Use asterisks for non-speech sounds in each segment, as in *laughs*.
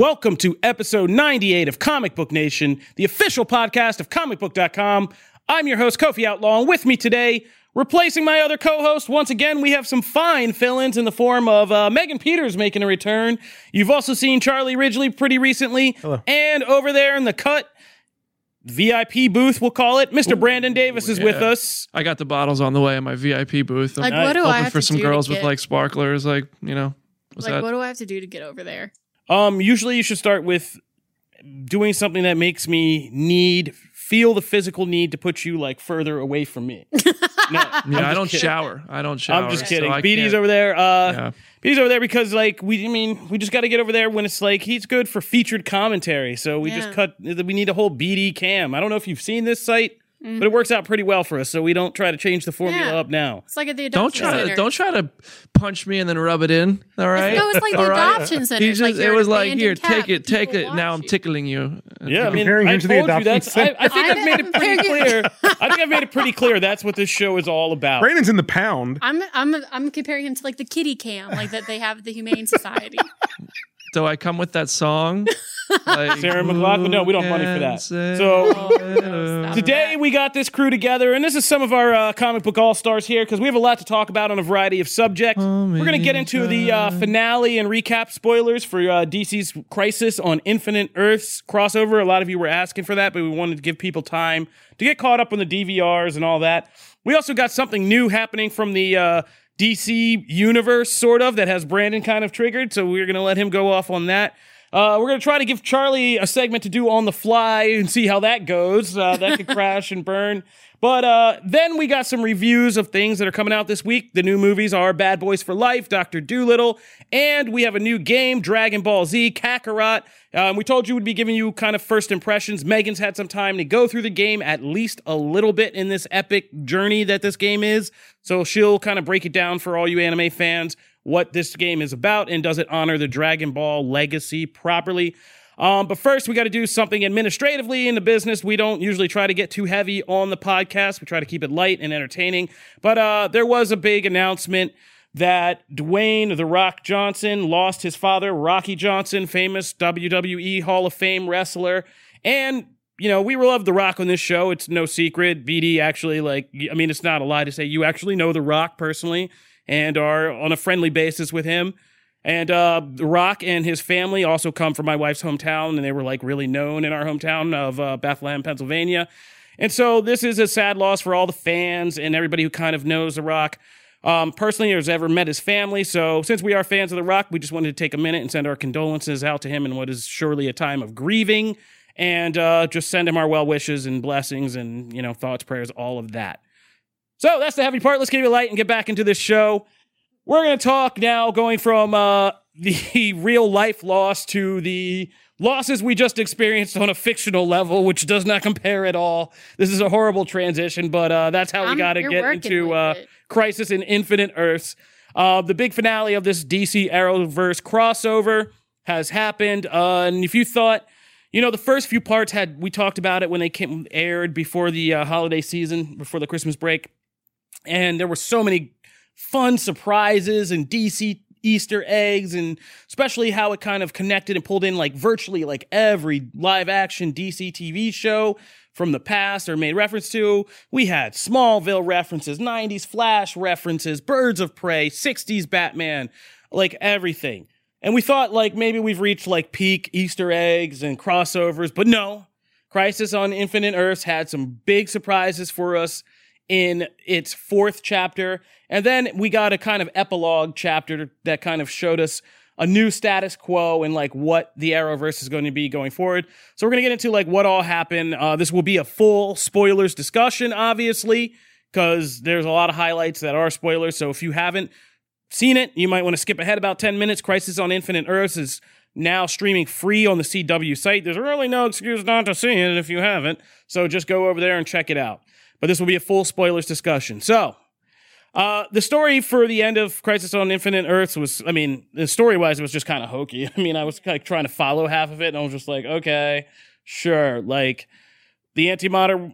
Welcome to episode 98 of Comic Book Nation, the official podcast of comicbook.com. I'm your host, Kofi Outlaw, and with me today, replacing my other co host, once again, we have some fine fill ins in the form of uh, Megan Peters making a return. You've also seen Charlie Ridgely pretty recently. Hello. And over there in the cut, VIP booth, we'll call it, Mr. Brandon Davis is with us. I got the bottles on the way in my VIP booth. I'm Like, Nice. what do I hoping have for to some do girls to with like sparklers, like you know. What's like that? what do I have to do to get over there? Um, usually you should start with doing something that makes me need feel the physical need to put you like further away from me. *laughs* No, yeah, I don't kidding. shower. I don't shower. I'm just kidding. I BD's over there. Uh, Yeah. BD's over there because like we, I mean, we just got to get over there when it's like he's good for featured commentary. So we just cut. We need a whole BD cam. I don't know if you've seen this site, Mm. but it works out pretty well for us. So we don't try to change the formula Yeah. up now. It's like at the Don't adoption try center. to don't try to punch me and then rub it in. All right. No, it's like the *laughs* All right? adoption center. He just, like it was like here, take it, take People it. Now I'm tickling you. Yeah, I mean, comparing I him to the told you adoption that's. I, I think center. I've made it *laughs* pretty clear. I think I've made it pretty clear. That's what this show is all about. Brandon's in the pound. I'm I'm I'm comparing him to like the kitty cam, like that they have at the Humane Society. *laughs* Do I come with that song? Like, Sarah McLachlan? No, we don't money for that. So- Oh, *laughs* Today we got this crew together, and this is some of our uh, comic book all stars here because we have a lot to talk about on a variety of subjects. We're gonna get into the uh, finale and recap spoilers for uh, DC's Crisis on Infinite Earths crossover. A lot of you were asking for that, but we wanted to give people time to get caught up on the DVRs and all that. We also got something new happening from the uh, DC universe, sort of, that has Brandon kind of triggered. So we're gonna let him go off on that. Uh, we're gonna try to give Charlie a segment to do on the fly and see how that goes. Uh, that could *laughs* crash and burn. But uh, then we got some reviews of things that are coming out this week. The new movies are Bad Boys for Life, Doctor Dolittle, and we have a new game, Dragon Ball Z Kakarot. Um, we told you we'd be giving you kind of first impressions. Megan's had some time to go through the game at least a little bit in this epic journey that this game is. So she'll kind of break it down for all you anime fans what this game is about and does it honor the Dragon Ball legacy properly. Um, but first, we got to do something administratively in the business. We don't usually try to get too heavy on the podcast. We try to keep it light and entertaining. But uh, there was a big announcement that Dwayne The Rock Johnson lost his father, Rocky Johnson, famous WWE Hall of Fame wrestler. And, you know, we love The Rock on this show. It's no secret. BD actually, like, I mean, it's not a lie to say you actually know The Rock personally and are on a friendly basis with him. And uh, The Rock and his family also come from my wife's hometown, and they were like really known in our hometown of uh, Bethlehem, Pennsylvania. And so this is a sad loss for all the fans and everybody who kind of knows The Rock. Um, personally, or has ever met his family. So since we are fans of The Rock, we just wanted to take a minute and send our condolences out to him in what is surely a time of grieving, and uh, just send him our well wishes and blessings and you know thoughts, prayers, all of that. So that's the heavy part. Let's keep it a light and get back into this show. We're going to talk now going from uh, *laughs* the real life loss to the losses we just experienced on a fictional level, which does not compare at all. This is a horrible transition, but uh, that's how we got to get into uh. Crisis in Infinite Earths. Uh, the big finale of this DC Arrowverse crossover has happened. Uh, and if you thought, you know, the first few parts had, we talked about it when they came aired before the uh, holiday season, before the Christmas break and there were so many fun surprises and DC Easter eggs, and especially how it kind of connected and pulled in like virtually like every live action DC TV show from the past or made reference to. We had Smallville references, 90s Flash references, Birds of Prey, 60s Batman, like everything. And we thought like maybe we've reached like peak Easter eggs and crossovers, but no. Crisis on Infinite Earths had some big surprises for us in its fourth chapter. And then we got a kind of epilogue chapter that kind of showed us a new status quo and like what the Arrowverse is going to be going forward. So we're going to get into like what all happened. Uh, this will be a full spoilers discussion, obviously, because there's a lot of highlights that are spoilers. So if you haven't seen it, you might want to skip ahead about 10 minutes. Crisis on Infinite Earths is now streaming free on the CW site. There's really no excuse not to see it if you haven't. So just go over there and check it out. But this will be a full spoilers discussion. So, uh, the story for the end of Crisis on Infinite Earths was, I mean, story wise, it was just kind of hokey. *laughs* I mean, I was like trying to follow half of it, and I was just like, okay, sure. Like, the anti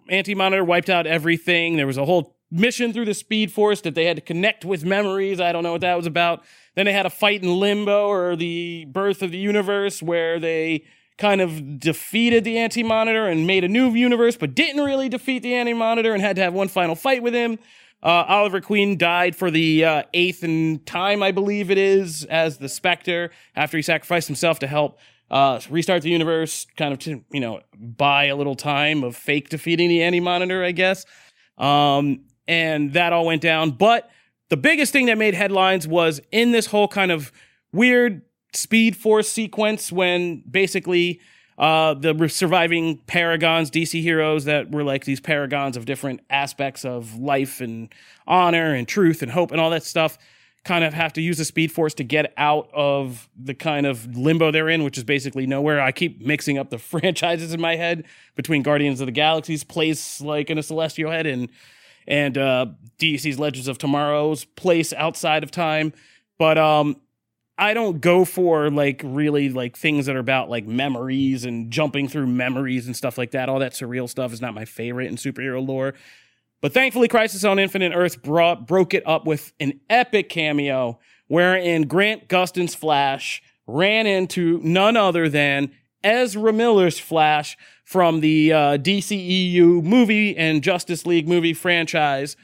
anti monitor wiped out everything. There was a whole mission through the Speed Force that they had to connect with memories. I don't know what that was about. Then they had a fight in Limbo or the Birth of the Universe where they kind of defeated the Anti Monitor and made a new universe, but didn't really defeat the Anti Monitor and had to have one final fight with him. Uh, Oliver Queen died for the uh, eighth and time, I believe it is, as the Spectre after he sacrificed himself to help uh, restart the universe, kind of to you know buy a little time of fake defeating the Anti Monitor, I guess. Um, and that all went down. But the biggest thing that made headlines was in this whole kind of weird Speed Force sequence when basically uh, the surviving paragons, DC heroes that were like these paragons of different aspects of life and honor and truth and hope and all that stuff, kind of have to use the Speed Force to get out of the kind of limbo they're in, which is basically nowhere. I keep mixing up the *laughs* franchises in my head between Guardians of the Galaxy's place like in a celestial head and and uh, DC's Legends of Tomorrow's place outside of time. But um, I don't go for like really like things that are about like memories and jumping through memories and stuff like that. All that surreal stuff is not my favorite in superhero lore. But thankfully, Crisis on Infinite Earth brought broke it up with an epic cameo wherein Grant Gustin's Flash ran into none other than Ezra Miller's Flash from the uh, DCEU movie and Justice League movie franchise.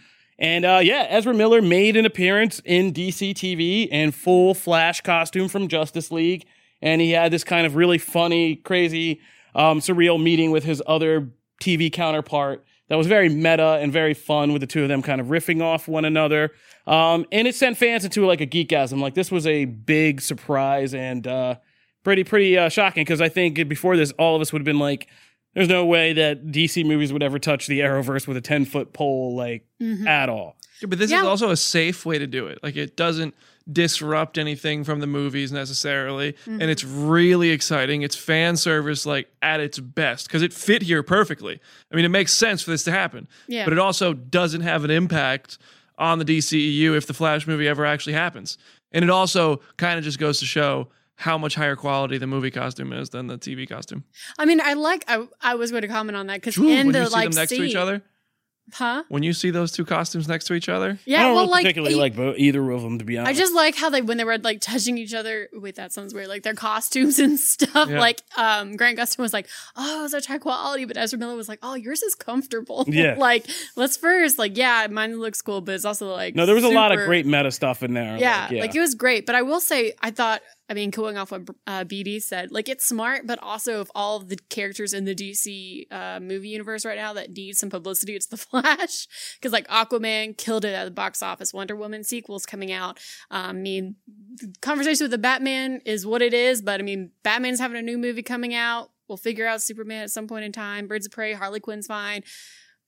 And uh, yeah, Ezra Miller made an appearance in DC TV in full Flash costume from Justice League. And he had this kind of really funny, crazy, um, surreal meeting with his other TV counterpart that was very meta and very fun with the two of them kind of riffing off one another. Um, and it sent fans into like a geekasm. Like this was a big surprise and uh, pretty, pretty uh, shocking because I think before this, all of us would have been like, there's no way that DC movies would ever touch the Arrowverse with a 10 foot pole, like mm-hmm. at all. Yeah, but this Yeah. is also a safe way to do it. Like it doesn't disrupt anything from the movies necessarily, and mm-hmm. it's really exciting. It's fan service like at its best because it fit here perfectly. I mean, it makes sense for this to happen. Yeah. But it also doesn't have an impact on the DCEU if the Flash movie ever actually happens. And it also kind of just goes to show how much higher quality the movie costume is than the TV costume. I mean, I like. I, I was going to comment on that because in when the you see like them next to each other, huh? when you see those two costumes next to each other, Yeah, I don't well, really like particularly he- like bo- either of them, to be honest. I just like how they when they were like touching each other. Wait, that sounds weird. Like their costumes and *laughs* stuff. Yeah. Like um, Grant Gustin was like, "Oh, such high quality," but Ezra Miller was like, "Oh, yours is comfortable." *laughs* Yeah. like let's first like, yeah, mine looks cool, but it's also like no, there was a lot of super- great meta stuff in there. Yeah, like, like, it was great. But I will say, I thought, I mean, going off what uh, BD said, like it's smart, but also of all the characters in the DC uh, movie universe right now that need some publicity, it's the *laughs* Flash. Because like Aquaman killed it at the box office. Wonder Woman sequels coming out. Um, I mean, conversation with the Batman is what it is, but I mean, Batman's having a new movie coming out. We'll figure out Superman at some point in time. Birds of Prey, Harley Quinn's fine,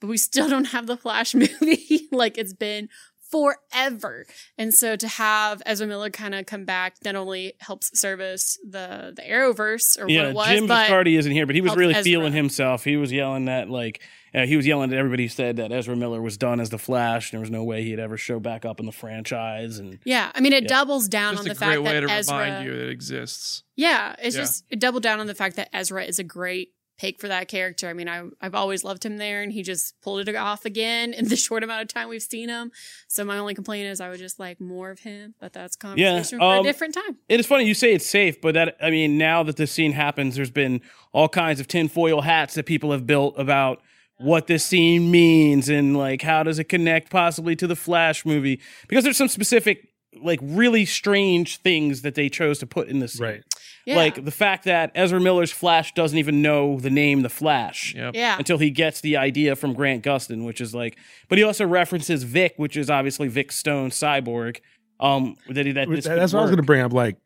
but we still don't have the Flash *laughs* movie. like it's been forever. And so to have Ezra Miller kind of come back not only helps service the the Arrowverse or what yeah, it was, Jim but Viscardi isn't here, but he was really Ezra. feeling himself. He was yelling that like uh, he was yelling at everybody who said that Ezra Miller was done as the Flash. And there was no way he'd ever show back up in the franchise. And yeah, I mean it Yeah. doubles down just on a the great fact way that to Ezra. remind you that it exists. Yeah, it's Yeah. just it doubled down on the fact that Ezra is a great pick for that character. I mean, I I've always loved him there, and he just pulled it off again in the *laughs* short amount of time we've seen him. So my only complaint is I would just like more of him, but that's conversation for a um, different time. it is funny you say it's safe, but that I mean, now that this scene happens, there's been all kinds of tinfoil hats that people have built about what this scene means and like how does it connect possibly to the Flash movie because there's some specific like really strange things that they chose to put in this scene. Right. Yeah. Like the fact that Ezra Miller's Flash doesn't even know the name the Flash Yep. yeah, until he gets the idea from Grant Gustin, which is like, but he also references Vic, which is obviously Vic Stone, cyborg. Um, that he that That's could what I was going to bring up. Like,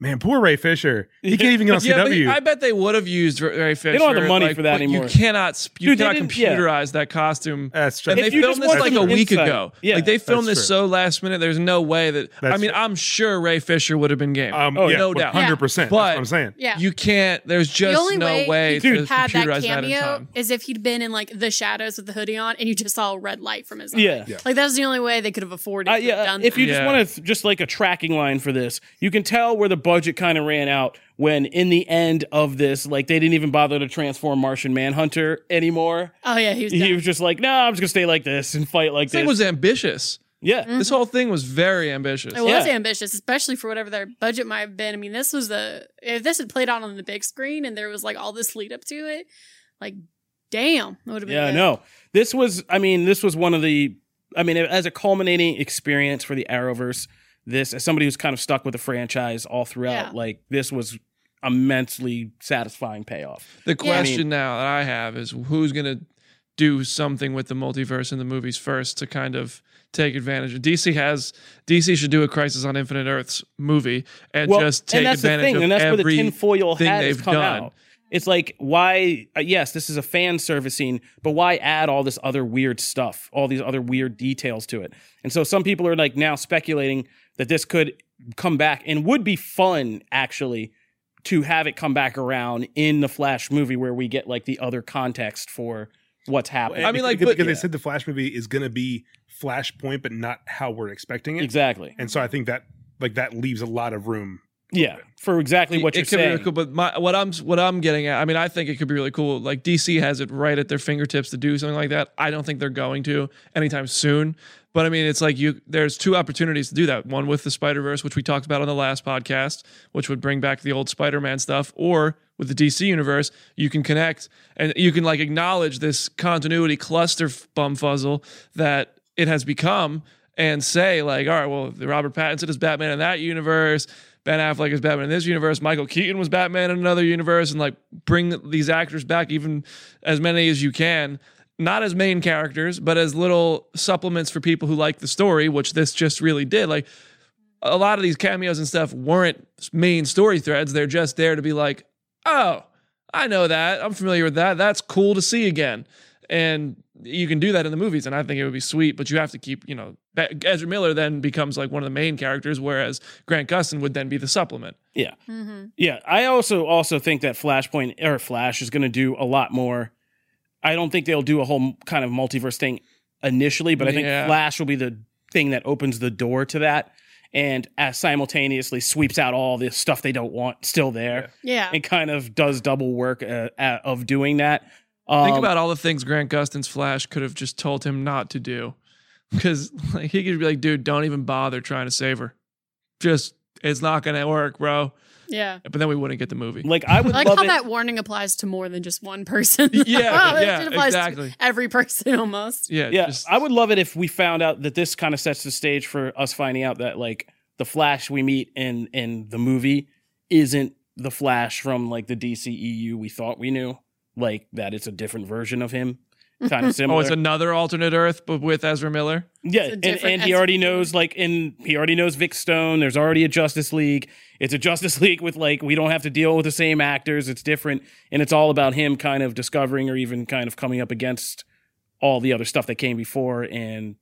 man, poor Ray Fisher. He can't even get *laughs* on Yeah, but CW. I bet they would have used Ray Fisher. They don't have the money for that but anymore. You cannot, you Dude, they cannot didn't- yeah. computerize that costume. That's true. And If they you filmed this like some a week insight- ago. Yeah, like they filmed this true. so last minute. There's no way that. I mean, true. I'm sure Ray Fisher would have been game. um, Oh, yeah, no doubt. hundred percent. But- That's what I'm saying. yeah. You can't. There's just the only no way, way, he to could have that computerize that in cameo time. is if he'd been in like the shadows with the hoodie on and you just saw a red light from his eye. Yeah. Yeah. Like that's the only way they could have afforded yeah, if you just want to just like a tracking line for this, you can tell where the budget kind of ran out when in the end of this, like they didn't even bother to transform Martian Manhunter anymore. Oh yeah, he was. He done. was just like, no, I'm just gonna stay like this and fight like This thing was ambitious. yeah. Mm-hmm. This whole thing was very ambitious. It was Yeah. ambitious, especially for whatever their budget might have been. I mean, this was the if this had played out on the big screen and there was like all this lead up to it, like damn, it would have been. Yeah, good. no. This was, I mean, this was one of the, I mean, as a culminating experience for the Arrowverse, this, as somebody who's kind of stuck with the franchise all throughout, Yeah. like, this was immensely satisfying payoff. The I question mean- now that I have is who's going to do something with the multiverse in the movies first to kind of take advantage of DC has DC should do a Crisis on Infinite Earths movie and Well, just take and that's the advantage thing, of and that's where the every tinfoil thing hat has they've come done. out. It's like, why, uh, yes, this is a fan servicing, but why add all this other weird stuff, all these other weird details to it? And so some people are like now speculating that this could come back and would be fun, actually, to have it come back around in the Flash movie where we get like the other context for what's happening. I mean, like, because, but- because yeah. they said the Flash movie is going to be Flashpoint, but not how we're expecting it. exactly. And so I think that like that leaves a lot of room. Yeah, for exactly what it you're could be saying. really cool, but my, what I'm what I'm getting at, I mean, I think it could be really cool. Like DC has it right at their fingertips to do something like that. I don't think they're going to anytime soon. But I mean, it's like you. There's two opportunities to do that. One with the Spider Verse, which we talked about on the last podcast, which would bring back the old Spider Man stuff, or with the DC universe, you can connect and you can like acknowledge this continuity cluster bumfuzzle that it has become, and say like, all right, well, Robert Pattinson is Batman in that universe. Ben Affleck is Batman in this universe. Michael Keaton was Batman in another universe, and like bring these actors back, even as many as you can, not as main characters, but as little supplements for people who like the story, which this just really did. Like a lot of these cameos and stuff weren't main story threads. They're just there to be like, oh, I know that. I'm familiar with that. That's cool to see again. And you can do that in the movies, and I think it would be sweet. But you have to keep, you know, Ba- Ezra Miller then becomes like one of the main characters, whereas Grant Gustin would then be the supplement. Yeah. hmm Yeah, I also also think that Flashpoint or Flash is going to do a lot more. I don't think they'll do a whole kind of multiverse thing initially, but I think Yeah. Flash will be the thing that opens the door to that and as simultaneously sweeps out all the stuff they don't want still there Yeah. and kind of does double work uh, uh, of doing that. Think Um, about all the things Grant Gustin's Flash could have just told him not to do. Because *laughs* like, he could be like, dude, don't even bother trying to save her. Just, it's not going to work, bro. yeah. But then we wouldn't get the movie. like I would I like love how it. that warning applies to more than just one person. *laughs* *laughs* Yeah, It yeah, applies to exactly. every person almost. yeah. yeah, just- I would love it if we found out that this kind of sets the stage for us finding out that like the Flash we meet in in the movie isn't the Flash from like the DCEU we thought we knew. Like that it's a different version of him, kind of similar. *laughs* Oh, it's another alternate Earth, but with Ezra Miller. yeah, and, and he already knows like in he already knows Vic Stone. There's already a Justice League. It's a Justice *laughs* League with like we don't have to deal with the same actors. It's different, and it's all about him kind of discovering or even kind of coming up against all the other stuff that came before and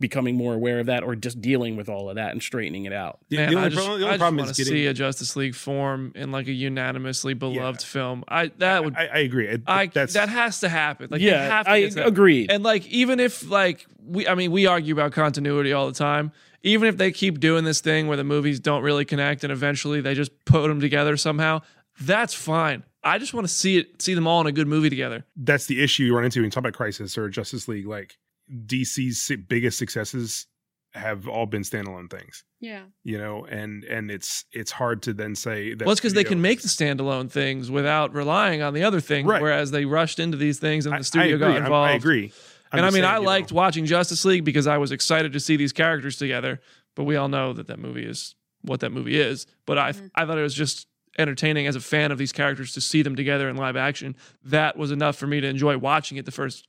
becoming more aware of that or just dealing with all of that and straightening it out. The, Man, the I only just, problem, the I only just problem want is getting. see a Justice League form in like a unanimously beloved film. I that would I, I agree. It- I, that's that has to happen. Like they yeah, have to I get to that. agreed. And like even if like we I mean we argue about continuity all the time. Even if they keep doing this thing where the movies don't really connect and eventually they just put them together somehow, that's fine. I just want to see it see them all in a good movie together. that's the issue you run into when you talk about Crisis or Justice League. Like DC's biggest successes have all been standalone things, Yeah. you know, and and it's it's hard to then say that. Well, it's because they can make the standalone things without relying on the other thing. Right. Whereas they rushed into these things and I- the studio I got agree. I'm- involved. I agree. I'm and I mean, saying, I liked know, watching Justice League because I was excited to see these characters together. But we all know that that movie is what that movie is. But I, Mhm. I thought it was just entertaining as a fan of these characters to see them together in live action. That was enough for me to enjoy watching it the first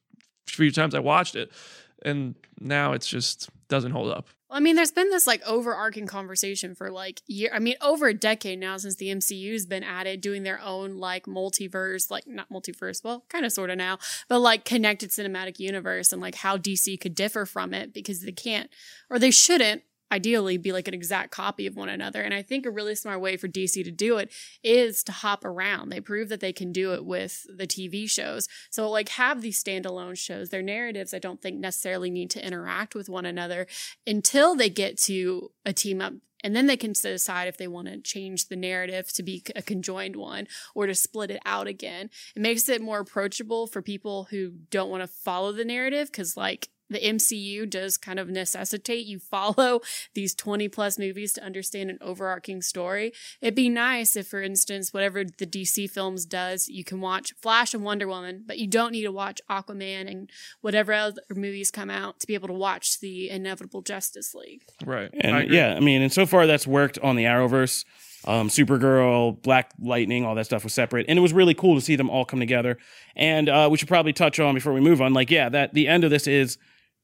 few times I watched it. And now it's just doesn't hold up. Well, I mean, there's been this like overarching conversation for like year. I mean, over a decade now since the MCU's been at it, doing their own like multiverse, like not multiverse, well, kind of sort of now, but like connected cinematic universe and like how DC could differ from it because they can't or they shouldn't ideally be like an exact copy of one another. And I think a really smart way for DC to do it is to hop around. They prove that they can do it with the TV shows. So like have these standalone shows. Their narratives I don't think necessarily need to interact with one another until they get to a team up and then they can decide if they want to change the narrative to be a conjoined one or to split it out again. It makes it more approachable for people who don't want to follow the narrative because, like, the MCU does kind of necessitate you follow *laughs* these 20 plus movies to understand an overarching story. It'd be nice if, for instance, whatever the DC films does, you can watch Flash and Wonder Woman, but you don't need to watch Aquaman and whatever other movies come out to be able to watch the inevitable Justice League. Right. And agree. yeah, I mean, and so far that's worked on the Arrowverse. Um, Supergirl, Black Lightning, all that stuff was separate, and it was really cool to see them all come together. And uh, we should probably touch on before we move on, like, yeah, that the end of this is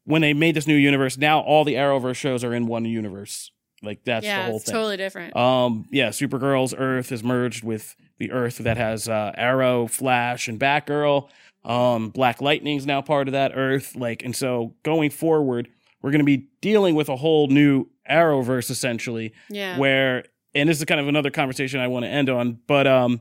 when they made this new universe. Now all the Arrowverse shows are in one universe. Like that's yeah, the whole it's thing. totally different. Um, yeah, Supergirl's Earth is merged with the Earth that has uh, Arrow, Flash, and Batgirl. Um, Black Lightning's now part of that Earth. Like, and so going forward, we're going to be dealing with a whole new Arrowverse essentially, yeah. where, and this is kind of another conversation I want to end on, but um,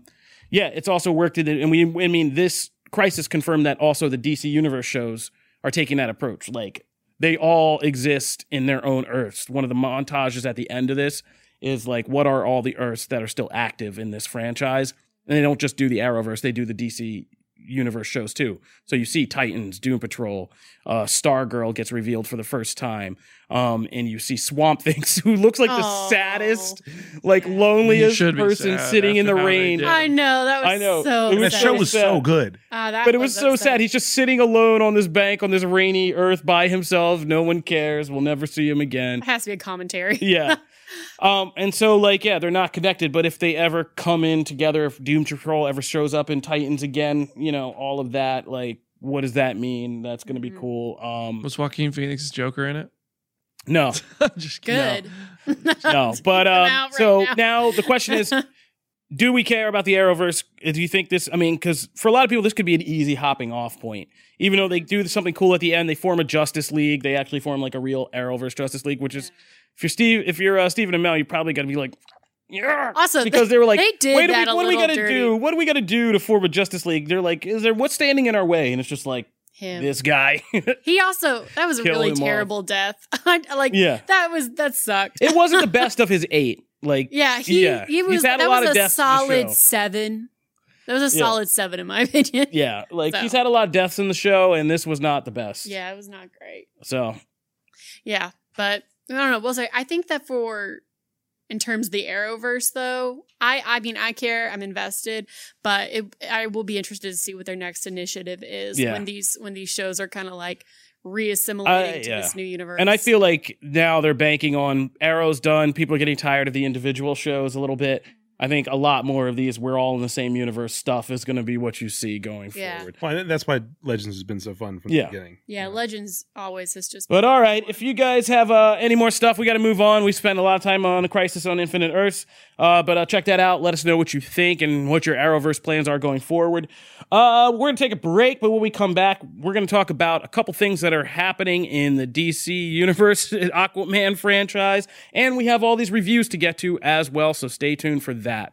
yeah, it's also worked in, and we, I mean, this crisis confirmed that also the DC Universe shows are taking that approach. Like, they all exist in their own Earths. One of the montages at the end of this is like, what are all the Earths that are still active in this franchise? And they don't just do the Arrowverse; they do the DC universe shows too. So you see Titans, Doom Patrol, uh, Stargirl gets revealed for the first time, um, and you see Swamp *laughs* Things, who looks like the saddest, like loneliest person sitting in the after how they rain. I know that was I know. so. It was that so show was so good. That But it was so sad. upsetting. He's just sitting alone on this bank on this rainy earth by himself. No one cares. We'll never see him again. It has to be a commentary. yeah. *laughs* Um, and so like, yeah, they're not connected, but if they ever come in together, if Doom Patrol ever shows up in Titans again, you know, all of that, like, what does that mean? That's gonna be Mhm. cool. Um Was Joaquin Phoenix's Joker in it? no, *laughs* Just. Good. no. *laughs* But um right so now. now the question is *laughs* do we care about the Arrowverse? Do you think this? I mean, because for a lot of people, this could be an easy hopping off point. Even though they do something cool at the end, they form a Justice League. They actually form like a real Arrowverse Justice League, which is if you're Steve, if you're uh, Stephen Amell, you probably gonna be like, yeah. Also, because they were like, they did Wait, that we, what do we got to dirty. do? What do we got to do to form a Justice League? They're like, is there what's standing in our way? And it's just like him. this guy. *laughs* He also that was a really terrible death. *laughs* Like yeah, that was that sucked. it wasn't the *laughs* best of his eight. Like, yeah, he yeah. he He's was had a lot was of a deaths solid seven. That was a Yeah. solid seven in my opinion. yeah, like So. he's had a lot of deaths in the show, and this was not the best. Yeah, it was not great. So Yeah, but I don't know. We'll say I think that for in terms of the Arrowverse, though, I I mean I care. I'm invested, but it, I will be interested to see what their next initiative is Yeah. when these when these shows are kind of like reassimilating I- to yeah. this new universe. And I feel like now they're banking on Arrow's done. People are getting tired of the individual shows a little bit. I think a lot more of these we're all in the same universe stuff is going to be what you see going Yeah. forward. Well, that's why Legends has been so fun from Yeah. the beginning. yeah, Legends always has just But all right, if you guys have uh, any more stuff, we got to move on. We spent a lot of time on Crisis on Infinite Earths, uh, but uh, check that out. Let us know what you think and what your Arrowverse plans are going forward. Uh, we're gonna take a break, but when we come back, we're gonna talk about a couple things that are happening in the DC Universe *laughs* Aquaman franchise, and we have all these reviews to get to as well. So stay tuned for that.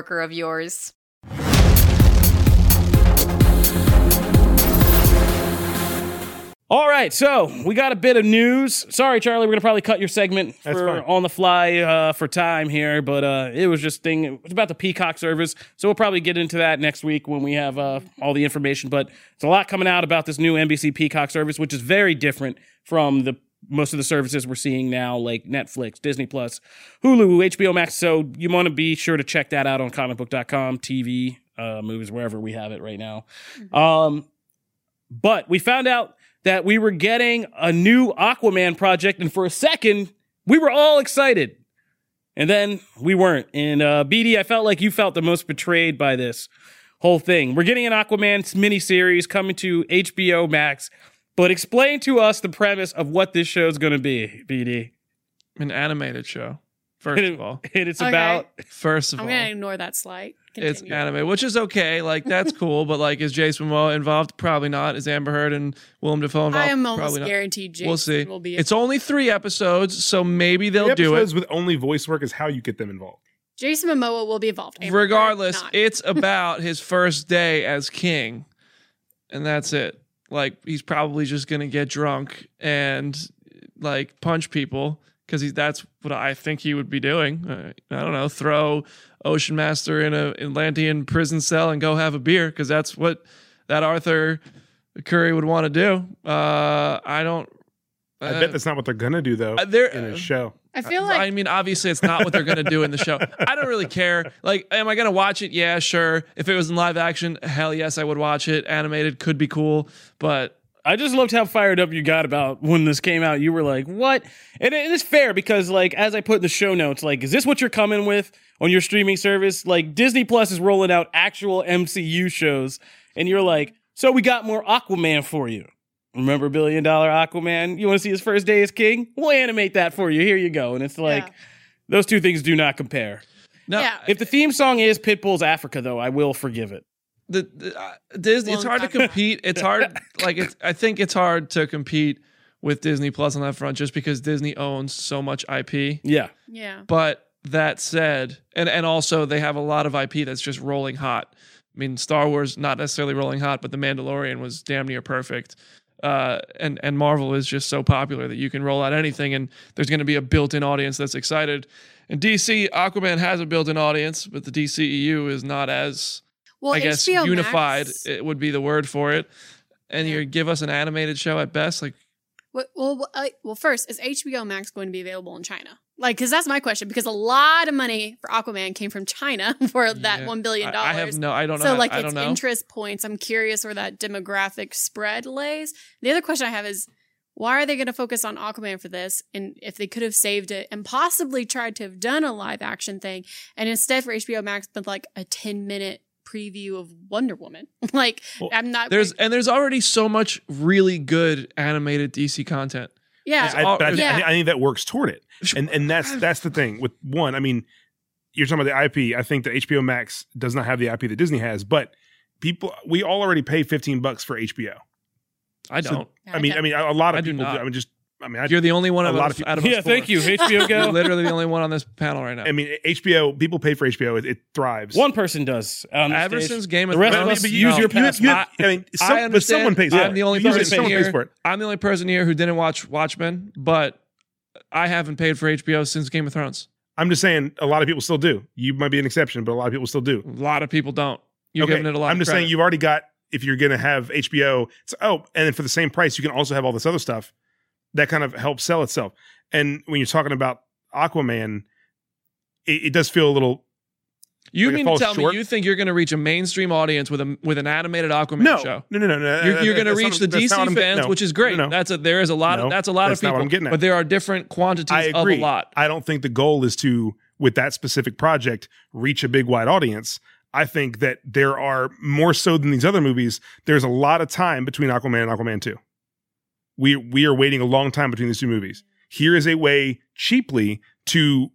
of yours. All right, so we got a bit of news. Sorry, Charlie, we're gonna probably cut your segment That's for fine. on the fly uh, for time here, but uh, it was just thing. It was about the Peacock service, so we'll probably get into that next week when we have uh, all the information. But it's a lot coming out about this new NBC Peacock service, which is very different from the most of the services we're seeing now, like Netflix, Disney Plus, Hulu, HBO Max. So you want to be sure to check that out on comicbook.com, TV, uh, movies, wherever we have it right now. Um, but we found out that we were getting a new Aquaman project, and for a second, we were all excited. And then we weren't. And uh, BD, I felt like you felt the most betrayed by this whole thing. We're getting an Aquaman miniseries coming to HBO Max but explain to us the premise of what this show is going to be, BD. An animated show. *laughs* First And, of all, and it's Okay. about first of all. I'm all, gonna ignore that slight. it's Continue. anime, which is okay. Like that's *laughs* cool, but like, is Jason Momoa involved? Probably not. Is Amber Heard and Willem Dafoe involved? I am almost Probably not. guaranteed Jason We'll see. will be. It's only three episodes, so maybe they'll The do it. episodes with only voice work is how you get them involved. Jason Momoa will be involved. Amber Regardless, it's about his first day as king, and that's it. Like he's probably just gonna get drunk and like punch people because that's what I think he would be doing. Uh, I don't know, throw Ocean Master in a Atlantean prison cell and go have a beer because that's what that Arthur Curry would want to do. Uh, I don't. I uh, bet that's not what they're gonna do though uh, there- in a show. I feel like I mean, obviously, it's not what they're going to do in the show. *laughs* I don't really care. Like, am I going to watch it? Yeah, sure. If it was in live action, hell yes, I would watch it. Animated could be cool, but I just loved how fired up you got about when this came out. You were like, "What?" And it is fair because, like, as I put in the show notes, like, is this what you're coming with on your streaming service? Like, Disney Plus is rolling out actual MCU shows, and you're like, "So we got more Aquaman for you." Remember Billion Dollar Aquaman? You want to see his first day as king? We'll animate that for you. Here you go. And it's like, Yeah. those two things do not compare. no. Yeah. If the theme song is Pitbull's Africa, though, I will forgive it. The, the uh, Disney, it's Long hard to compete. It's *laughs* hard. like, it's, I think it's hard to compete with Disney Plus on that front, just because Disney owns so much IP. Yeah. yeah. But that said, and and also they have a lot of IP that's just rolling hot. I mean, Star Wars not necessarily rolling hot, but The Mandalorian was damn near perfect. Uh, and and Marvel is just so popular that you can roll out anything, and there's going to be a built-in audience that's excited. And DC Aquaman has a built-in audience, but the DCEU is not as Well, I guess HBO unified. Max- It would be the word for it. And you give us an animated show at best, like Well, well, uh, well, first, is HBO Max going to be available in China? Like, because that's my question. Because a lot of money for Aquaman came from China *laughs* for that one billion dollars. I have no, I don't know. So, like, I its don't know. interest points. I'm curious where that demographic spread lays. The other question I have is, why are they going to focus on Aquaman for this? And if they could have saved it and possibly tried to have done a live action thing, and instead for HBO Max, but like a 10 minute preview of Wonder Woman. *laughs* like, Well, I'm not. There's and there's already so much really good animated DC content. Yeah. I, but I, Yeah. I, I think that works toward it, and and that's that's the thing with one. I mean, you're talking about the IP. I think that HBO Max does not have the IP that Disney has, but people we all already pay 15 bucks for HBO. I don't. I mean, I mean, a, a lot of I do people. not. I mean, just I mean, I, You're the only one a of lot us of people- out of us Yeah, thank you. HBO *laughs* You're literally the only one on this panel right now. I mean, HBO. People pay for HBO. It, it thrives. One person does. On the Ever since Game of The rest of Thrones, us use your you, you, pass. you, I- I mean, I some, but someone pays. I'm the only Usually person someone here. pays for it. I'm the only person here who didn't watch Watchmen, but I haven't paid for HBO since Game of Thrones. I'm just saying, a lot of people still do. You might be an exception, but a lot of people still do. A lot of people don't. You're Okay, giving it a lot. I'm of just credit. saying, you've already got. If you're going to have HBO, it's oh, and then for the same price, you can also have all this other stuff that kind of helps sell itself. And when you're talking about Aquaman, it, it does feel a little You like mean to tell short. me you think you're going to reach a mainstream audience with a with an animated Aquaman no, show? no, no, no, no. You're, you're going to reach not- the that's not what DC fans, no, which is great. no, no. That's a there is a lot of that's a lot that's of people, what I'm getting at. but there are different quantities of a lot. I don't think the goal is to, with that specific project, reach a big wide audience. I think that there are more so than these other movies. There's a lot of time between Aquaman and Aquaman Two. We we are waiting a long time between these two movies. Here is a way cheaply to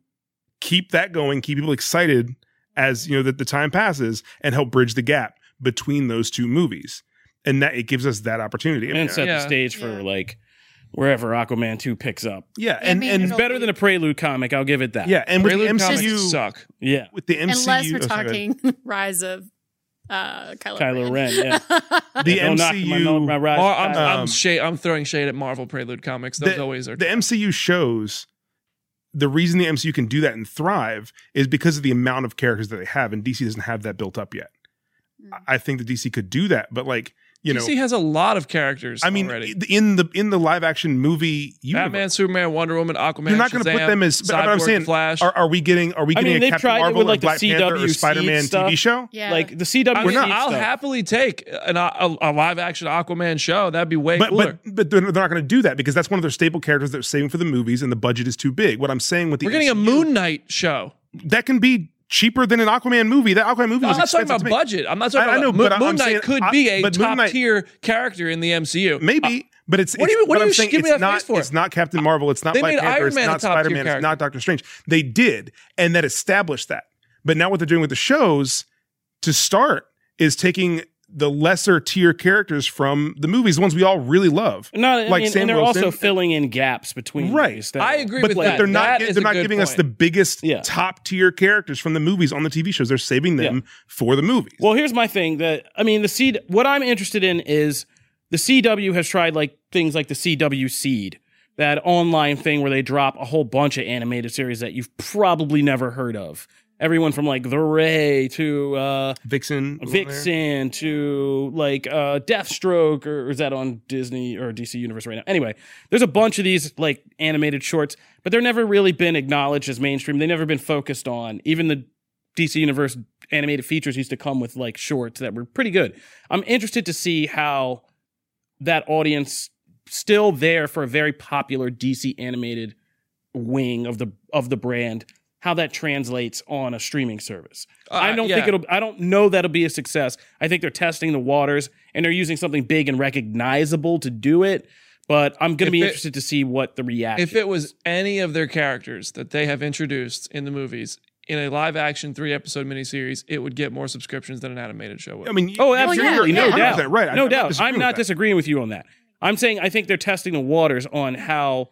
keep that going, keep people excited as you know that the time passes, and help bridge the gap between those two movies. And that it gives us that opportunity. And set Yeah. the stage for Yeah. like wherever Aquaman 2 picks up. yeah, I and mean, and it'll- Better than a prelude comic, I'll give it that. yeah, and with the Prelude comics MCU, suck. Yeah. with the MCU, Unless we're oh, talking *laughs* Rise of uh, Kylo, Kylo Ren, yeah. *laughs* The Don't knock my, MCU my rise Mar- I'm, Kylo. I'm, Um, shade, I'm throwing shade at Marvel Prelude comics. Those the, always are. the MCU shows the reason the MCU can do that and thrive is because of the amount of characters that they have, and DC doesn't have that built up yet. Mm. I think that DC could do that, but like you DC know, has a lot of characters. I mean, already. in the in the live action movie universe, Batman, Superman, Wonder Woman, Aquaman. you're not going to put Shazam, them as. But, but I'm saying, Flash. are, are we getting are we I getting mean, a they've Captain tried Marvel with, or like, the Black Panther or CW Spider-Man stuff. TV show? Yeah. Like the CW I mean, seed I'll stuff. happily take an, uh, a, a live action Aquaman show. That'd be way But cooler. but but they're they're not going to do that because that's one of their staple characters they're saving for the movies, and the budget is too big. What I'm saying with the We're getting a Moon Knight show. that can be cheaper than an Aquaman movie. That Aquaman movie I'm was not talking about budget. I'm not talking I- I about know, Moon, but I'm Moon Knight could I- be a top Knight- tier character in the MCU. Maybe, uh, But it's What do you- what but you saying it's that not face for? it's not Captain Marvel, it's not They Black Panther, it's not Spider Man, it's not Doctor Strange. They did, and that established that. But now what they're doing with the shows to start is taking the lesser tier characters from the movies, the ones we all really love. No, Like like and, Sam and they're Wilson. also filling in gaps between. Right. that- I agree But with like, that. they're not That they're not good giving us the biggest Yeah. top tier characters from the movies on the TV shows. They're saving them for the movies. Well, here's my thing. That I mean, the seed. What I'm interested in is the CW has tried like things like the CW Seed, that online thing where they drop a whole bunch of animated series that you've probably never heard of. Everyone from like The Ray to uh, Vixen, was on there. Vixen to like uh, Deathstroke, or is that on Disney or DC Universe right now? Anyway, there's a bunch of these like animated shorts, but they're never really been acknowledged as mainstream. They've never been focused on. Even the DC Universe animated features used to come with like shorts that were pretty good. I'm interested to see how that audience still there for a very popular DC animated wing of the of the brand how that translates on a streaming service. I Uh, don't yeah. think it'll I don't know that'll be a success. I think they're testing the waters and they're using something big and recognizable to do it, but I'm going to If be it- interested to see what the reaction If it was any of their characters that they have introduced in the movies in a live action three episode miniseries, it would get more subscriptions than an animated show would. I mean, Oh, absolutely. you're no 100% doubt. Right. No I'm doubt. disagreeing I'm not that. disagreeing with you on that. I'm saying I think they're testing the waters on how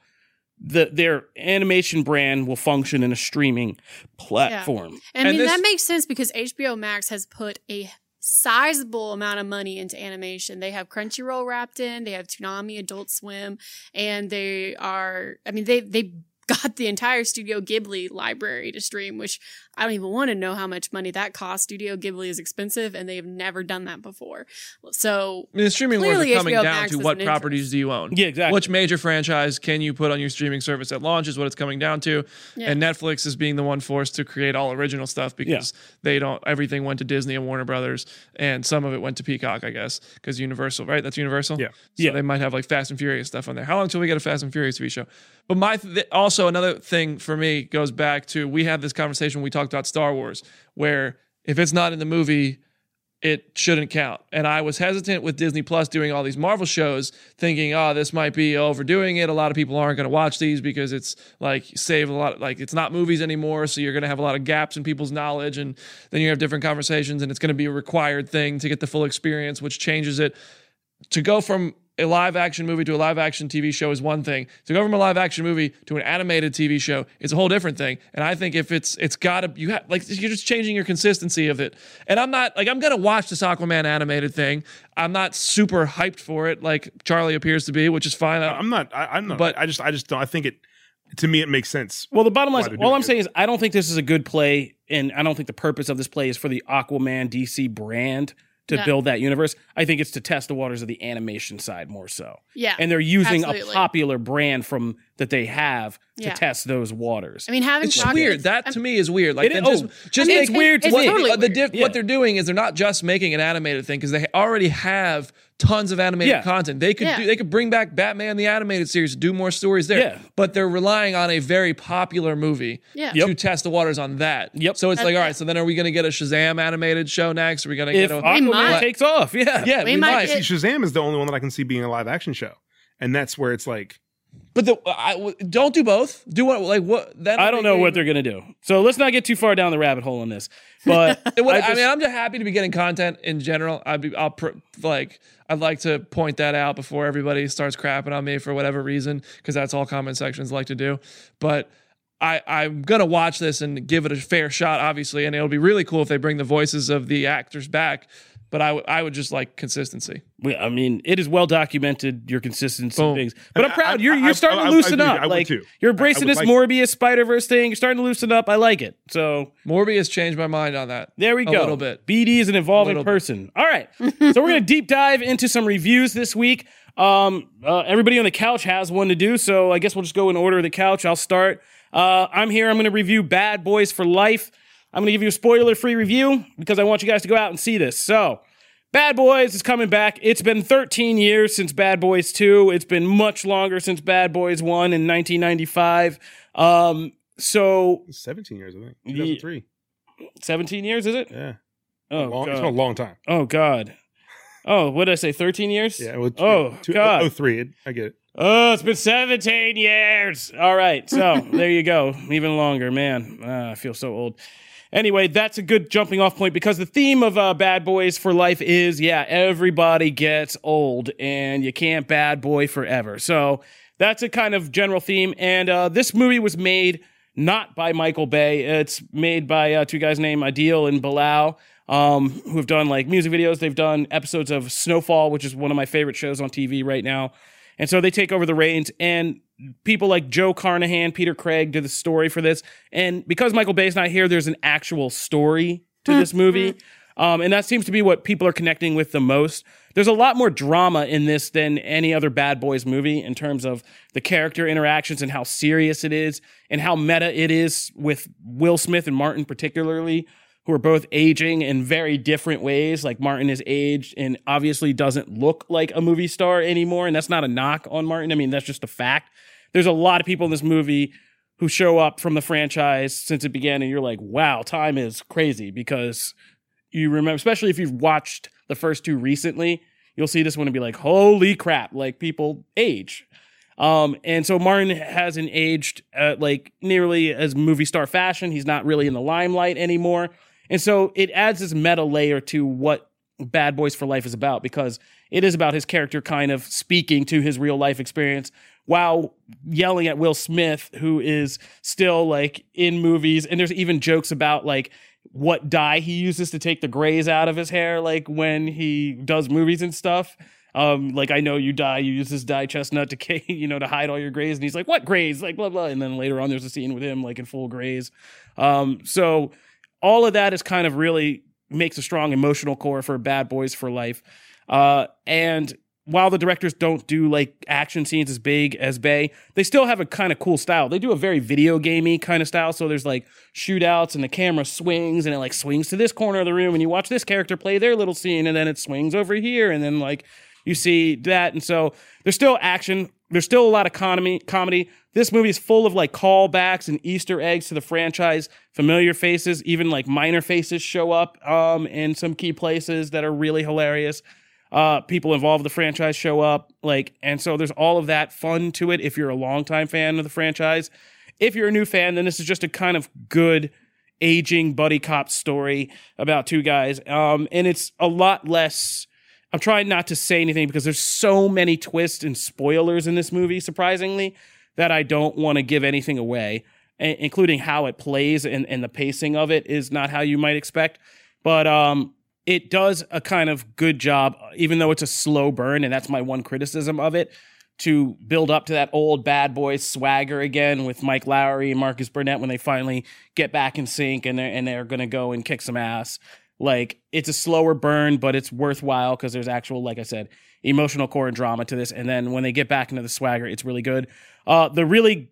the their animation brand will function in a streaming platform. And I mean, this- that makes sense because HBO Max has put a sizable amount of money into animation. They have Crunchyroll wrapped in, they have Toonami, Adult Swim, and they are, I mean, they, they, *laughs* got the entire Studio Ghibli library to stream, which I don't even want to know how much money that costs. Studio Ghibli is expensive and they have never done that before. So I mean, the streaming wars are Clearly coming HBO down Max to what properties interest. do you own? Yeah, exactly. Which major franchise can you put on your streaming service at launch is what it's coming down to. Yeah. And Netflix is being the one forced to create all original stuff because they don't everything went to Disney and Warner Brothers and some of it went to Peacock, I guess, because Universal, right? That's Universal. Yeah. So Yeah. they might have like Fast and Furious stuff on there. How long till we get a Fast and Furious TV show? But my th- also another thing for me goes back to we had this conversation we talked Star Wars, where if it's not in the movie, it shouldn't count. And I was hesitant with Disney Plus doing all these Marvel shows, thinking, oh, this might be overdoing it. A lot of people aren't going to watch these because it's like save a lot, like it's not movies anymore. So you're going to have a lot of gaps in people's knowledge. And then you have different conversations, and it's going to be a required thing to get the full experience, which changes it. To go from a live action movie to a live action TV show is one thing. To go from a live action movie to an animated TV show is a whole different thing. And I think if it's it's got to you have like you're just changing your consistency of it. And I'm not like I'm gonna watch this Aquaman animated thing. I'm not super hyped for it like Charlie appears to be, which is fine. I- I'm not. I, I'm not. But- But I just. I just don't. I think it. To me, it makes sense. Well, the bottom line is, all I'm it. saying is, I don't think this is a good play, and I don't think the purpose of this play is for the Aquaman DC brand to No. build that universe. I think it's to test the waters of the animation side more so. yeah. And they're using Absolutely. a popular brand from that they have to Yeah. test those waters. I mean, having It's Rocket- weird. That I'm- to me is weird. Like It is- just, oh, just I mean, make it's weird to what, me. totally uh, the diff- Yeah. what they're doing is they're not just making an animated thing because they already have tons of animated Yeah. content. They could Yeah. do, they could bring back Batman the animated series, do more stories there. Yeah. But they're relying on a very popular movie Yeah. to test the waters on that. Yep. So it's That- like, all right, so then are we going to get a Shazam animated show next? Are we going to if get a Aquaman might. takes off, yeah, yeah, we we, might might. See, Shazam is the only one that I can see being a live action show, and that's where it's like. But the, I, don't do both. Do what like what? That I don't know what they're gonna do. So let's not get too far down the rabbit hole on this. But *laughs* would- I I, just- mean, I'm just happy to be getting content in general. I'd be, I'll pr- like, I'd like to point that out before everybody starts crapping on me for whatever reason, because that's all comment sections like to do. But I, I'm gonna watch this and give it a fair shot, obviously, and it'll be really cool if they bring the voices of the actors back. But I would, I would just like consistency. we- I mean, it is well documented your consistency Boom. things. But I'm proud. I- you're you're starting I- to loosen up. I like too. you're embracing this like- Morbius Spider Verse thing. You're starting to loosen up. I like it. So Morbius changed my mind on that. There we go. A little bit. BD is an evolving Little bit. person. All right. so we're going *laughs* to deep dive into some reviews this week. Um, uh, everybody on the couch has one to do, so I guess we'll just go in order of the couch. I'll start. Uh, I'm here. I'm going to review Bad Boys for Life. I'm going to give you a spoiler free review because I want you guys to go out and see this. So, Bad Boys is coming back. It's been 13 years since Bad Boys 2. It's been much longer since Bad Boys 1 in 1995. Um, so 17 years, I think. 2003. 17 years, is it? Yeah. Oh, Long, it's been a long time. Oh God. Oh, what did I say? 13 years? Yeah. Well, Oh, two, God. Oh, three. I get it. Oh, it's been 17 years. All right. So *laughs* there you go. Even longer, man. Ah, I feel so old. Anyway, that's a good jumping off point because the theme of uh, Bad Boys for Life is yeah, everybody gets old and you can't bad boy forever. So that's a kind of general theme. And uh, this movie was made not by Michael Bay, it's made by uh, two guys named Adil and Bilal. Um, who have done like music videos. They've done episodes of Snowfall, which is one of my favorite shows on TV right now. And so they take over the reins, and people like Joe Carnahan, Peter Craig did the story for this. And because Michael Bay's not here, there's an actual story to this *laughs* movie. Um, and that seems to be what people are connecting with the most. There's a lot more drama in this than any other Bad Boys movie in terms of the character interactions and how serious it is and how meta it is with Will Smith and Martin, particularly who are both aging in very different ways. Like Martin is aged and obviously doesn't look like a movie star anymore. And that's not a knock on Martin. I mean, that's just a fact. There's a lot of people in this movie who show up from the franchise since it began, and you're like, wow, time is crazy because you remember, especially if you've watched the first two recently, you'll see this one and be like, holy crap, like people age. Um, and so Martin hasn't aged uh, like nearly as movie star fashion. He's not really in the limelight anymore. And so it adds this meta layer to what Bad Boys for Life is about because it is about his character kind of speaking to his real life experience while yelling at Will Smith, who is still like in movies. And there's even jokes about like what dye he uses to take the grays out of his hair, like when he does movies and stuff. Um, like I know you dye, you use this dye chestnut to, *laughs* you know, to hide all your grays. And he's like, what grays? Like blah blah. And then later on, there's a scene with him like in full grays. Um, so all of that is kind of really makes a strong emotional core for Bad Boys for Life. Uh, and while the directors don't do like action scenes as big as Bay, they still have a kind of cool style. They do a very video gamey kind of style. So there's like shootouts and the camera swings and it like swings to this corner of the room and you watch this character play their little scene and then it swings over here and then like you see that. And so there's still action. There's still a lot of comedy. Comedy. This movie is full of like callbacks and Easter eggs to the franchise. Familiar faces, even like minor faces, show up um, in some key places that are really hilarious. Uh, people involved with the franchise show up, like, and so there's all of that fun to it. If you're a longtime fan of the franchise, if you're a new fan, then this is just a kind of good aging buddy cop story about two guys. Um, and it's a lot less. I'm trying not to say anything because there's so many twists and spoilers in this movie, surprisingly, that I don't want to give anything away, a- including how it plays and, and the pacing of it is not how you might expect. But um, it does a kind of good job, even though it's a slow burn, and that's my one criticism of it, to build up to that old bad boy swagger again with Mike Lowry and Marcus Burnett when they finally get back in sync and they're and they're gonna go and kick some ass. Like it's a slower burn, but it's worthwhile because there's actual, like I said, emotional core and drama to this. And then when they get back into the swagger, it's really good. Uh, the really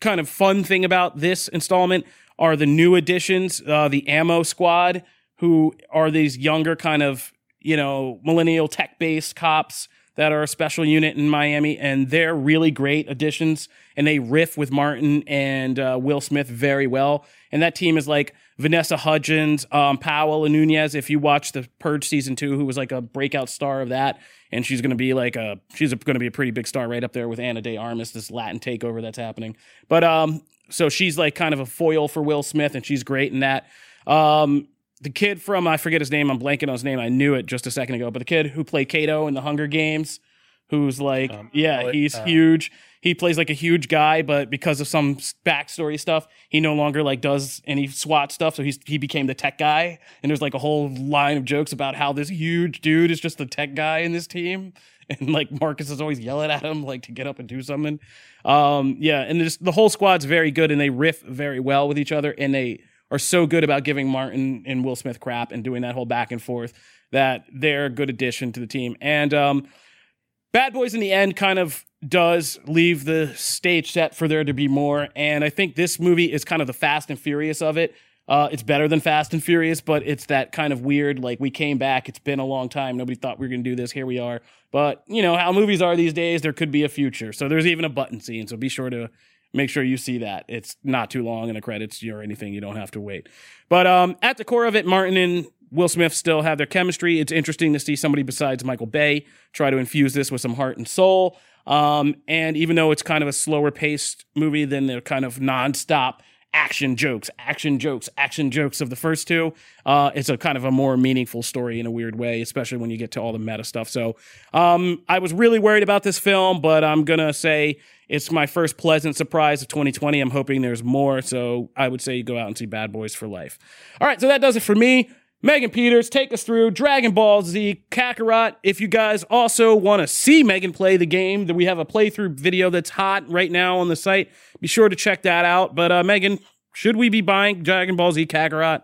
kind of fun thing about this installment are the new additions, uh, the Ammo Squad, who are these younger kind of you know millennial tech based cops that are a special unit in Miami, and they're really great additions, and they riff with Martin and uh, Will Smith very well. And that team is like Vanessa Hudgens, um, Powell, and Nunez. If you watch the Purge season two, who was like a breakout star of that, and she's going to be like a she's going to be a pretty big star right up there with Ana de Armas, this Latin takeover that's happening. But um, so she's like kind of a foil for Will Smith, and she's great in that. Um, the kid from I forget his name. I'm blanking on his name. I knew it just a second ago. But the kid who played Cato in the Hunger Games, who's like, Um, yeah, he's uh, huge. He plays like a huge guy, but because of some backstory stuff, he no longer like does any SWAT stuff. So he's he became the tech guy. And there's like a whole line of jokes about how this huge dude is just the tech guy in this team. *laughs* And like Marcus is always yelling at him like to get up and do something. Um, yeah, and just the whole squad's very good and they riff very well with each other and they are so good about giving Martin and Will Smith crap and doing that whole back and forth that they're a good addition to the team. And um, Bad Boys in the end kind of does leave the stage set for there to be more. And I think this movie is kind of the fast and furious of it. Uh, it's better than Fast and Furious, but it's that kind of weird, like we came back, it's been a long time. Nobody thought we were going to do this. Here we are. But, you know, how movies are these days, there could be a future. So there's even a button scene. So be sure to make sure you see that. It's not too long in the credits or anything. You don't have to wait. But um, at the core of it, Martin and Will Smith still have their chemistry. It's interesting to see somebody besides Michael Bay try to infuse this with some heart and soul. Um, and even though it's kind of a slower paced movie than the kind of nonstop action jokes, action jokes, action jokes of the first two, uh, it's a kind of a more meaningful story in a weird way, especially when you get to all the meta stuff. So um, I was really worried about this film, but I'm gonna say it's my first pleasant surprise of 2020. I'm hoping there's more, so I would say go out and see Bad Boys for Life. All right, so that does it for me. Megan Peters, take us through Dragon Ball Z Kakarot. If you guys also want to see Megan play the game, that we have a playthrough video that's hot right now on the site. Be sure to check that out. But uh, Megan, should we be buying Dragon Ball Z Kakarot?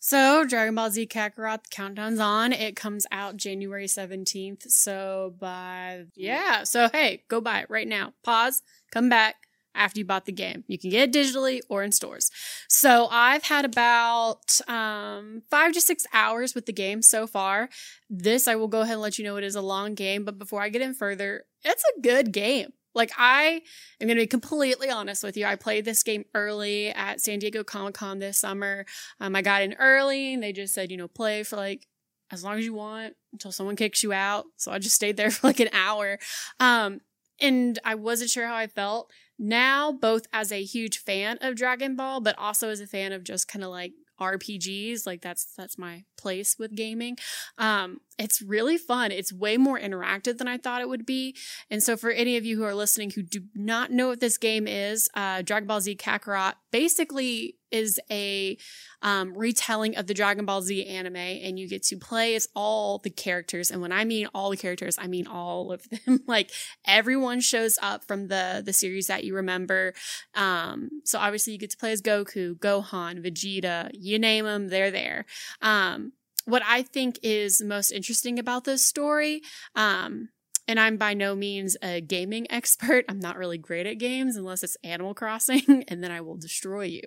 So, Dragon Ball Z Kakarot, countdown's on. It comes out January 17th. So, by, yeah. So, hey, go buy it right now. Pause, come back after you bought the game. You can get it digitally or in stores. So, I've had about um, five to six hours with the game so far. This, I will go ahead and let you know it is a long game. But before I get in further, it's a good game. Like I am going to be completely honest with you. I played this game early at San Diego Comic Con this summer. Um, I got in early and they just said, you know, play for like as long as you want until someone kicks you out. So I just stayed there *laughs* for like an hour. Um, and I wasn't sure how I felt. Now, both as a huge fan of Dragon Ball, but also as a fan of just kind of like RPGs, like that's that's my place with gaming. Um, it's really fun. It's way more interactive than I thought it would be. And so, for any of you who are listening who do not know what this game is, uh, Dragon Ball Z Kakarot basically is a um, retelling of the Dragon Ball Z anime, and you get to play as all the characters. And when I mean all the characters, I mean all of them. *laughs* like everyone shows up from the the series that you remember. Um, so obviously, you get to play as Goku, Gohan, Vegeta, you name them, they're there. Um, what I think is most interesting about this story, um, and I'm by no means a gaming *laughs* expert. I'm not really great at games unless it's Animal Crossing, *laughs* and then I will destroy you.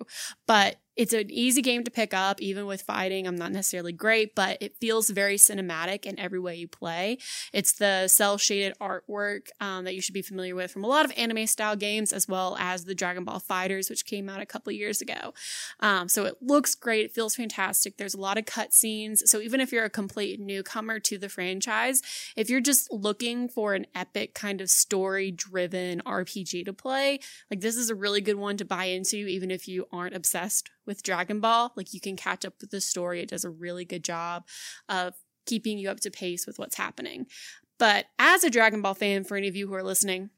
But it's an easy game to pick up, even with fighting. I'm not necessarily great, but it feels very cinematic in every way you play. It's the cel shaded artwork um, that you should be familiar with from a lot of anime style games, as well as the Dragon Ball FighterZ, which came out a couple years ago. Um, so it looks great. It feels fantastic. There's a lot of cutscenes. So even if you're a complete newcomer to the franchise, if you're just looking for an epic kind of story driven RPG to play, like this is a really good one to buy into, even if you aren't obsessed with Dragon Ball. Like you can catch up with the story. It does a really good job of keeping you up to pace with what's happening. But as a Dragon Ball fan, for any of you who are listening,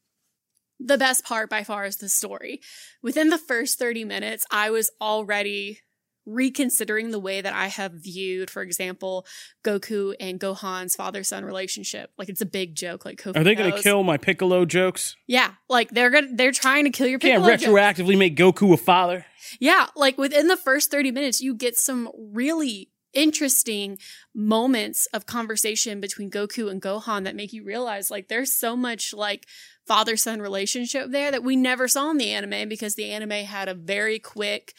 the best part by far is the story. Within the first 30 minutes, I was already reconsidering the way that I have viewed, for example, Goku and Gohan's father son relationship. Like it's a big joke. Like Kofi Are they going to kill my Piccolo jokes? Yeah, like they're gonna they're trying to kill your Can't Piccolo joke. retroactively make Goku a father. Yeah, like within the first 30 minutes, you get some really interesting moments of conversation between Goku and Gohan that make you realize like there's so much like father son relationship there that we never saw in the anime because the anime had a very quick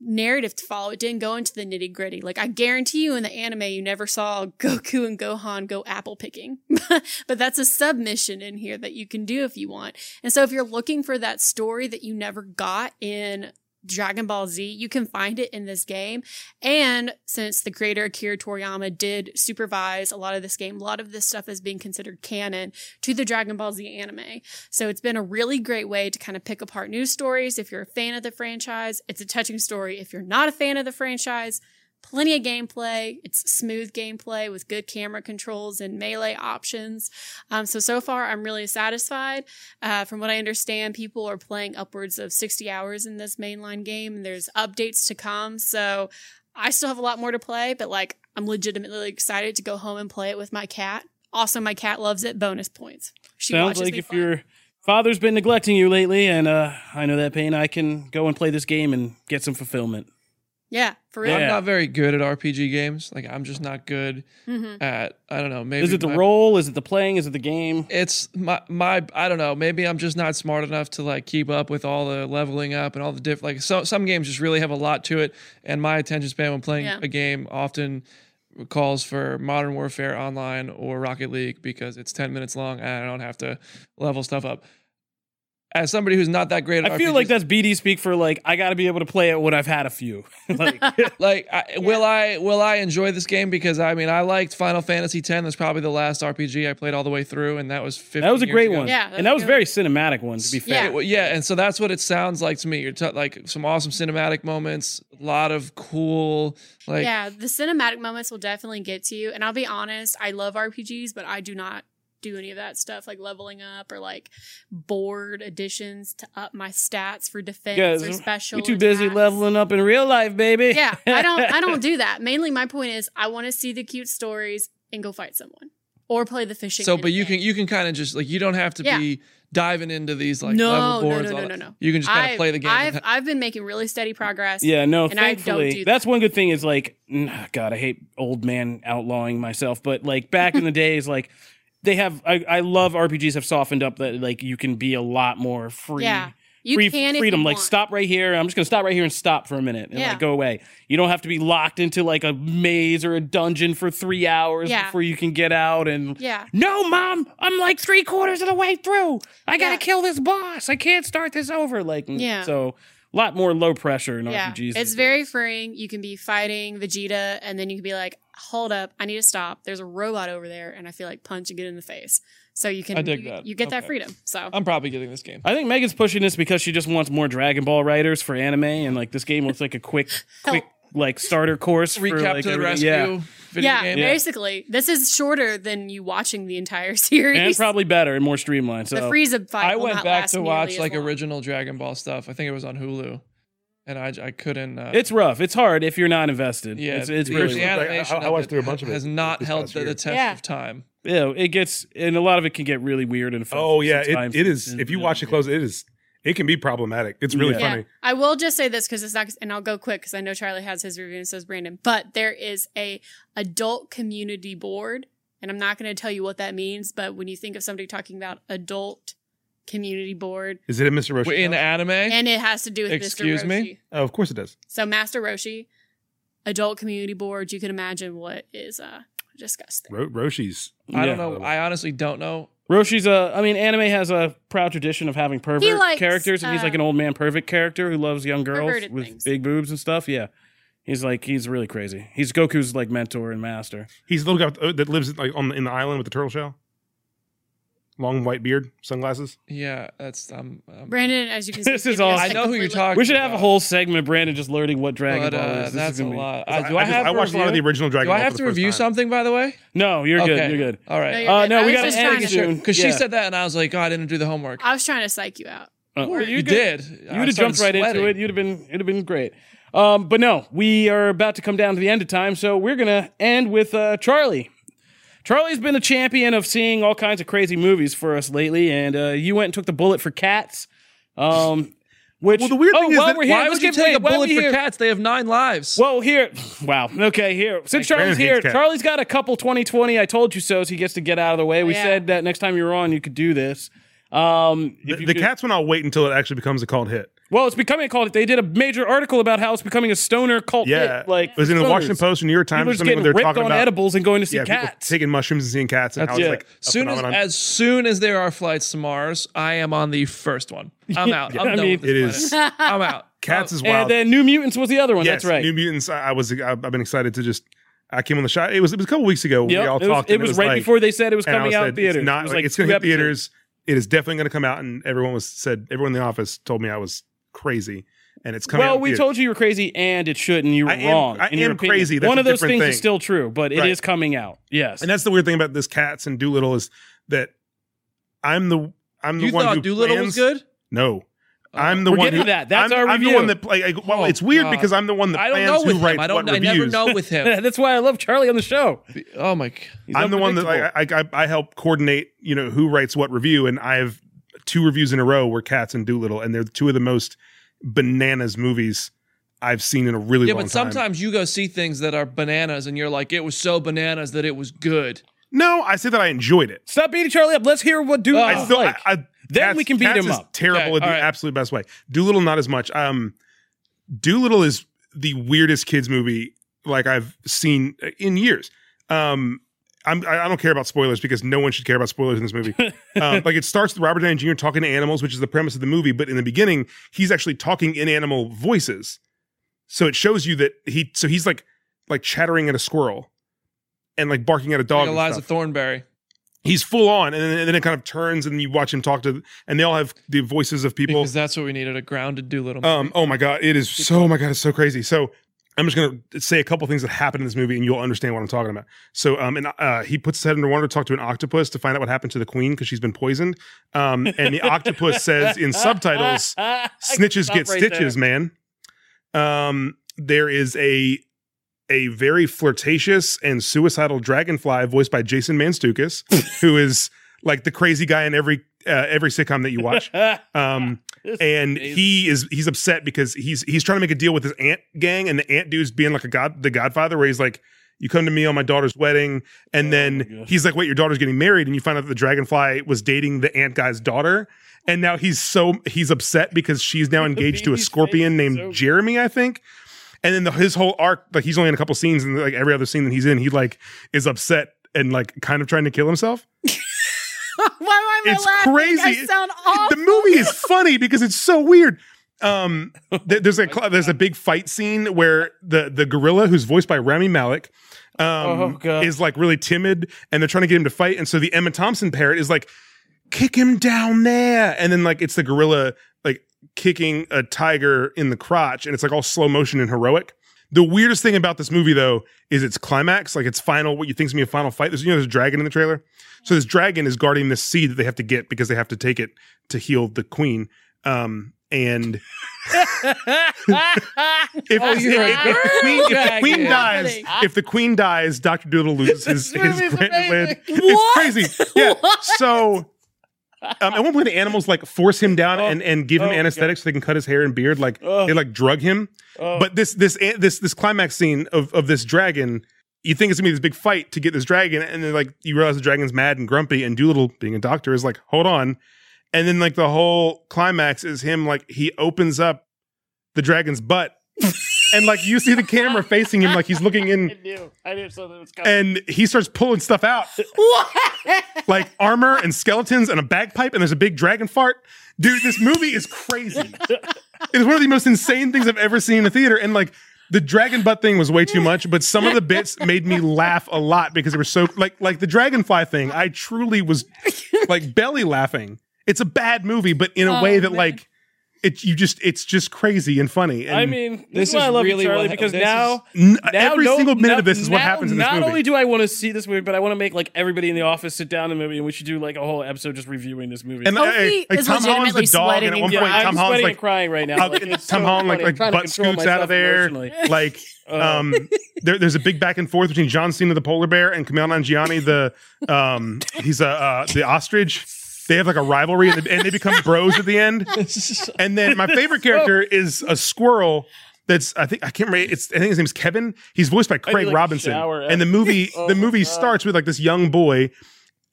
narrative to follow. It didn't go into the nitty gritty. Like I guarantee you in the anime, you never saw Goku and Gohan go apple picking, *laughs* but that's a submission in here that you can do if you want. And so if you're looking for that story that you never got in Dragon Ball Z, you can find it in this game. And since the creator Akira Toriyama did supervise a lot of this game, a lot of this stuff is being considered canon to the Dragon Ball Z anime. So it's been a really great way to kind of pick apart news stories if you're a fan of the franchise. It's a touching story if you're not a fan of the franchise. Plenty of gameplay. It's smooth gameplay with good camera controls and melee options. Um, so, so far, I'm really satisfied. Uh, from what I understand, people are playing upwards of 60 hours in this mainline game, and there's updates to come. So, I still have a lot more to play, but like, I'm legitimately excited to go home and play it with my cat. Also, my cat loves it. Bonus points. She Sounds like if play. your father's been neglecting you lately, and uh, I know that pain, I can go and play this game and get some fulfillment. Yeah, for real. Yeah. I'm not very good at RPG games. Like I'm just not good hmm at I don't know, maybe Is it the my- role? Is it the playing? Is it the game? it's my my I don't know. Maybe I'm just not smart enough to like keep up with all the leveling up and all the different like so some games just really have a lot to it and my attention span when playing Yeah. a game often calls for Modern Warfare Online or Rocket League because it's 10 minutes long and I don't have to level stuff up. As somebody who's not that great at I feel like that's BD speak for like I got to be able to play it when I've had a few. *laughs* like, *laughs* like I, will I will I enjoy this game because I mean I liked Final Fantasy X. That's probably the last RPG I played all the way through, and that was 15 that was a years great ago. one. Yeah, and that was that's very cinematic one. To be fair, Yeah. Well, yeah, and so that's what it sounds like to me. You're t- like some awesome cinematic moments, a lot of cool like yeah, the cinematic moments will definitely get to you. And I'll be honest, I love RPGs, but I do not do any of that stuff like leveling up or like board additions to up my stats for defense Guys, or special. we too busy attacks. leveling up in real life, baby. Yeah, I don't I don't *laughs* do that. Mainly my point is I want to see the cute stories and go fight someone. Or play the fishing. So, but you game. can you can kind of just like you don't have to Yeah. be diving into these like No, level boards. no, all no, that. no, no. You can just kind of play the game. I've I've been making really steady progress. Yeah, no, And I don't thankfully. do That's one good thing is like, God, I hate old man outlawing myself, but like back in the *laughs* days, like they have, I, I love RPGs have softened up that like you can be a lot more free. Yeah. You free can freedom, like want. stop right here. I'm just gonna stop right here and stop for a minute and Yeah. like go away. You don't have to be locked into like a maze or a dungeon for three hours Yeah. before you can get out. And Yeah. no, mom, I'm like three quarters of the way through. I gotta Yeah. kill this boss. I can't start this over. Like, Yeah. so a lot more low pressure in RPGs. it's very freeing. You can be fighting Vegeta, and then you can be like, "Hold up, I need to stop. There's a robot over there," and I feel like punch and get in the face. So you can, I dig you, that. you get that freedom. So I'm probably getting this game. I think Megan's pushing this because she just wants more Dragon Ball writers for anime, and like this game looks like a quick, *laughs* oh. quick like starter course. for, Recap like, to the everything. rescue. Yeah, Video yeah, game. basically, this is shorter than you watching the entire *laughs* series. and probably better and more streamlined. So the Frieza fight. I will went not back last to watch like long. original Dragon Ball stuff. I think it was on Hulu, and I I couldn't. Uh, it's rough. It's hard if you're not invested. yeah, it's, it's the, really the Like, I- I watched through a bunch of it has not this held past the, the test Yeah. of time. yeah, it gets and a lot of it can get really weird and. Funny. Oh yeah, it, it is. If you watch it close, it is. It can be problematic. It's really Yeah. funny. I will just say this because it's not, and I'll go quick because I know Charlie has his review and says Brandon. But there is a adult community board, and I'm not going to tell you what that means. But when you think of somebody talking about adult community board, Is it a Mr. Roshi? In anime, and it has to do with Excuse Mr. me? Roshi. oh, of course it does. So Master Roshi, adult community board. You can imagine what is uh disgusting. Ro- Roshi's. I don't know. I honestly don't know. Roshi's a. I mean, anime has a proud tradition of having pervert likes, characters, and he's like uh, an old man perfect character who loves young girls perverted with things. big boobs and stuff. Yeah, he's like he's really crazy. He's Goku's like mentor and master. He's the little guy with- that lives like on the, in the island with the turtle shell. Long white beard, sunglasses. Yeah, that's um. um Brandon, as you can *laughs* see, This is giving us awesome. I know who you're talking. We should have a whole segment of Brandon just learning what Dragon But Ball uh, is. This is that's a be- lot. I, Uh, do I, I just- I to watched a lot of the original Dragon Do I have for to review time. something by the way? No, you're good. You're good. All right. No, you're Uh, no, we got just an trying editing to- soon. Because Yeah. she said that, and I was like, "Oh, I didn't do the homework." I was trying to psych you out. Well, you good. did. You'd have jumped right into it. You'd have been. It'd have been great. Um, but no, we are about to come down to the end of time, so we're gonna end with uh, Charlie. Charlie's been a champion of seeing all kinds of crazy movies for us lately, and uh, you went and took the bullet for Cats. Um, *laughs* which Well, the weird oh, thing is that- we're here, Why let's would you get- take a bullet for here- cats? They have nine lives. Well, here, wow. Okay, here. Since Charlie's here. Charlie's got a couple 2020 I told you so, so he gets to get out of the way. We yeah. said that next time you were on, you could do this. Um, The, if you the could- cats one, I'll wait until it actually becomes a cult hit. Well, it's becoming a cult. They did a major article about how it's becoming a stoner cult. Yeah, hit, like it was in the stoners. Washington Post or New York Times People or something getting they're talking on about edibles and going to see yeah, cats. taking mushrooms and seeing cats and That's how it's like soon as as soon as there are flights to Mars, I am on the first one. I'm *laughs* out. I'm I mean, it is-. *laughs* I'm out. cats is wild. and then New Mutants was the other one. yes, That's right. New Mutants. I, I was. I've been excited to just. I came on the shot. It was. It was a couple weeks ago. Yep, we all it was, talked. it and was right like- before they said it was coming out said, theaters. It's not it like like it's going to hit episodes. theaters. It is definitely going to come out, and everyone was said. Everyone in the office told me I was crazy, and it's coming. Well, in we theaters. told you you were crazy, and it shouldn't. You were I am- wrong. I am crazy. That's One of those things thing. is still true, but it is Right. coming out. Yes. And that's the weird thing about this cats and Dolittle is that I'm the I'm the You one who Dolittle plans, was good? No, I'm the We're one who, that. That's I'm, our I'm the review. one that like, like, well, Oh, it's weird God. because I'm the one that I don't plans know who with him. writes I don't. what I never know with *laughs* him. that's why I love Charlie on the show. oh my! g- I'm the one that like, I, I I help coordinate you know who writes what review, and I have two reviews in a row were Cats and Dolittle, and they're two of the most bananas movies I've seen in a really Yeah, long time. Yeah, but time. sometimes you go see things that are bananas, and you're like, it was so bananas that it was good. no, I said that I enjoyed it. Stop beating Charlie up. Let's hear what Dolittle I is still, like. I, I, Then Cats- we can beat Cats him is up. Terrible Okay, in the all right. absolute best way. Dolittle not as much. Um, Dolittle is the weirdest kids movie like I've seen in years. Um, I'm, I I don't care about spoilers because no one should care about spoilers in this movie. *laughs* um, like it starts with Robert Downey Jr. talking to animals, which is the premise of the movie. But in the beginning, he's actually talking in animal voices. So it shows you that he. So he's like like chattering at a squirrel, and like barking at a dog. Like Eliza. Thornberry. He's full on, and then, and then it kind of turns, and you watch him talk to, and they all have the voices of people. Because that's what we needed a grounded Dolittle. Um, oh my god, it is so. Oh my god, it's so crazy. So I'm just gonna say a couple things that happen in this movie, and you'll understand what I'm talking about. So, um, and uh, he puts his head underwater to talk to an octopus to find out what happened to the queen because she's been poisoned. Um, and the *laughs* octopus says in subtitles, *laughs* "Snitches get stitches, man." Um, there is a a very flirtatious and suicidal dragonfly voiced by Jason Mantzoukas, *laughs* who is like the crazy guy in every uh, every sitcom that you watch. Um, *laughs* and he is he's upset because he's he's trying to make a deal with his ant gang, and the ant dude's being like a god, the Godfather, where he's like, "You come to me on my daughter's wedding," and Oh then he's like, "Wait, your daughter's getting married," and you find out that the dragonfly was dating the ant guy's daughter. And now he's so he's upset because she's now *laughs* engaged to a scorpion named so- Jeremy, I think. And then the, his whole arc, like he's only in a couple scenes, and like every other scene that he's in, he like is upset and like kind of trying to kill himself. *laughs* *laughs* Why am I It's laughing? crazy. I sound awful. The movie is *laughs* funny because it's so weird. Um, there's a there's a big fight scene where the the gorilla who's voiced by Rami Malek um, Oh, is like really timid, and they're trying to get him to fight, and so the Emma Thompson parrot is like, "Kick him down there," and then like it's the gorilla like kicking a tiger in the crotch, and it's like all slow motion and heroic. The weirdest thing about this movie, though, is its climax, like its final, what you think's gonna be a final fight. There's you know there's a dragon in the trailer, so this dragon is guarding this seed that they have to get because they have to take it to heal the queen. Um, and *laughs* if, Oh, if- if the queen, if the queen dies, if the queen dies, Doctor Doodle loses his, his grant land. It's crazy. Yeah. *laughs* So. Um, at one point, the animals like force him down Oh. and, and give him Oh, anesthetics so they can cut his hair and beard. Like Oh. they like drug him. Oh. But this this this this climax scene of of this dragon, you think it's gonna be this big fight to get this dragon, and then like you realize the dragon's mad and grumpy, and Dolittle, being a doctor, is like, hold on, and then like the whole climax is him like he opens up the dragon's butt, *laughs* and like you see the camera facing him like he's looking in. *laughs* I in, knew. I knew something was coming. and he starts pulling stuff out What? like armor and skeletons and a bagpipe, and there's a big dragon fart. Dude, this movie is crazy. *laughs* it is one of the most insane things I've ever seen in a theater. And like the dragon butt thing was way too much, but some of the bits made me laugh a lot because they were so like like the dragonfly thing. I truly was like belly laughing. It's a bad movie, but in a Oh, way that man. like it you just it's just crazy and funny. And I mean, this, This is why is I love really you, Charlie, what- because now, n- now every no- single minute of this is what happens in this not movie. Not only do I want to see this movie, but I want to make like everybody in the office sit down in the movie, and we should do like a whole episode just reviewing this movie. and Kofi like, like is Tom Holland's the legitimately dog, and at sweating one yeah, point I'm Tom Holland's sweating like and crying right now. Uh, Like, it's Tom so Holland like funny. I'm like butt scoots out of there. *laughs* Like Uh, um, there, there's a big back and forth between John Cena the polar bear and Kumail Nanjiani the um he's a uh, the ostrich. They have like a rivalry and they, and they become bros at the end. *laughs* And then my favorite *laughs* character is a squirrel. That's I think I can't remember. It's I think his name's Kevin. He's voiced by Craig like, Robinson. And the movie Oh the movie God. starts with like this young boy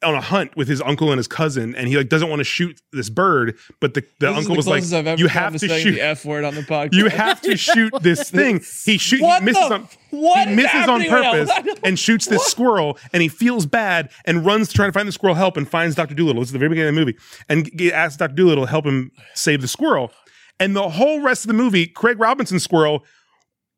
on a hunt with his uncle and his cousin, and he like doesn't want to shoot this bird, but the, the This uncle the was like, "You have to shoot the F word on the podcast. you have to shoot this *laughs* thing. He shoot. What he misses the- on. what he misses on happening right now? purpose *laughs* and shoots this squirrel, and he feels bad and runs to try to find the squirrel help and finds Doctor Dolittle. This is the very beginning of the movie, and g- asks Doctor Dolittle to help him save the squirrel. And the whole rest of the movie, Craig Robinson's squirrel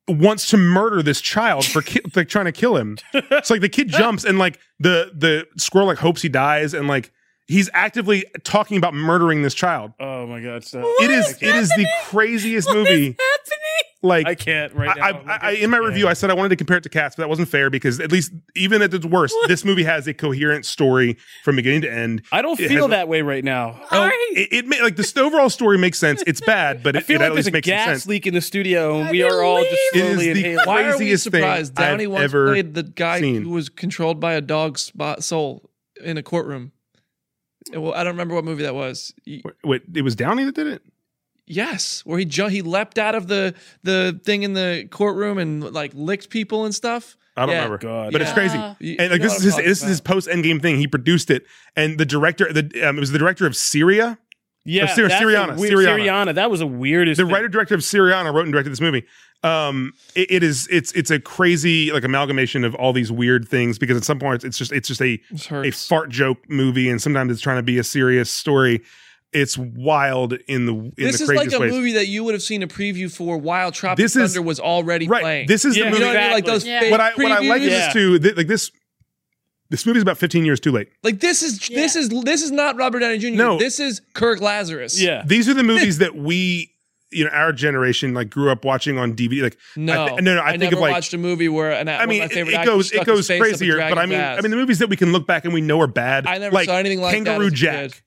wants to murder this child for ki- like trying to kill him. It's like the kid jumps and like the the squirrel like hopes he dies and like he's actively talking about murdering this child. oh my god, so It is it is the craziest movie. Like I can't right now. I, I, I, in my review, I said I wanted to compare it to Cats, but that wasn't fair because at least even at its worst, this movie has a coherent story from beginning to end. I don't It feel has- that way right now. All right. It, it ma- like the overall story makes sense. It's bad, but *laughs* I it, feel it like at there's least a makes some gas sense. leak in the studio, and I we are all just believe- It is slowly the inhaling. Why are we craziest thing surprised? Downey I've once ever played the guy seen. who was controlled by a dog's spot soul in a courtroom. Well, I don't remember what movie that was. Y- Wait, it was Downey that did it. Yes, where he ju- he leapt out of the the thing in the courtroom and like licked people and stuff. I don't Yeah. remember, God. but it's crazy. And like you this know what is I'm his talking this is his about. post Endgame thing. He produced it, and the director, the um, it was the director of Syria, Yeah, Syri- that's a Syriana, weird- Syriana. Syriana. That was a weirdest. the writer director of Syriana wrote and directed this movie. Um, it, it is it's it's a crazy like amalgamation of all these weird things because at some point it's just it's just a This a fart joke movie and sometimes it's trying to be a serious story. It's wild in the in this the is like a ways. movie that you would have seen a preview for while Tropic This is- was already right. playing. This is Yeah, the you movie. know what I mean? Like those Yeah. fake what I what I like previews. is Yeah. this too. th- like this this movie's about 15 years too late. Like this is this is this is not Robert Downey Jr. No. This is Kirk Lazarus. Yeah. These are the *laughs* movies that we you know our generation like grew up watching on DVD. Like No, I thi- no, no, I think never of, like- watched a movie where an I mean, one of my it, favorite it goes it goes his face up a crazier. But I mean, ass. I mean, the movies that we can look back and we know are bad. I never like saw anything like that Kangaroo as a Jack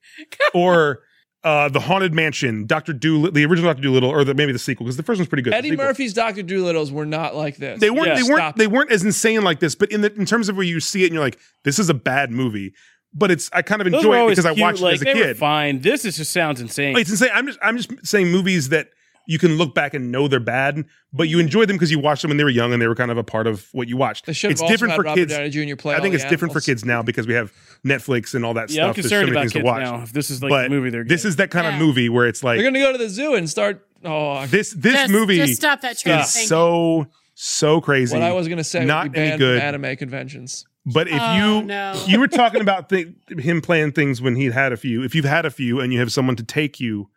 or *laughs* uh, the Haunted Mansion, Doctor Dolittle, the original Doctor Dolittle, or the, maybe the sequel because the first one's pretty good. Eddie. Murphy's Doctor Dolittle's were not like this. They weren't. Yeah. They weren't. They weren't as insane like this. But in the in terms of where you see it and you're like, this is a bad movie. But it's I kind of enjoy it always because I watched like, it as a they were kid. fine. This is just sounds insane. It's insane. I'm just I'm just saying movies that you can look back and know they're bad, but you mm-hmm. enjoy them because you watched them when they were young and they were kind of a part of what you watched. They should It's also different had for Robert kids. Jr. play I think the it's different for kids now because we have Netflix and all that yeah, I'm stuff. So concerned many about things to kids watch. now. If this is like but the movie they're this is that kind Yeah. of movie where it's like They're gonna go to the zoo and start. Oh, this this Just- movie Just stop that train. is Thank you. so so crazy. what I was gonna say not be any good. anime conventions. But if Oh, you no. you were talking about th- him playing things when he'd had a few, if you've had a few and you have someone to take you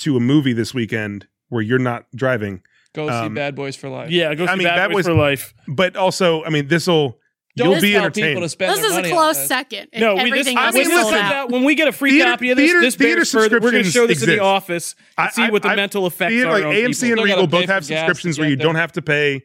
to a movie this weekend where you're not driving, Go see Um, Bad Boys for Life. yeah, go see I mean, Bad, Bad Boys, Boys- for Life. but also, I mean, this'll Don't you'll be tell people to spend This their is a money on close second. No, we just everything I else mean, is when, sold listen, out. when we get a free Theater- copy of this, theater- this theater bears further. We're going to show this in the office and I- see what the I- mental effects Theater, are like AMC people. and Still gotta Regal both have subscriptions where you there. don't have to pay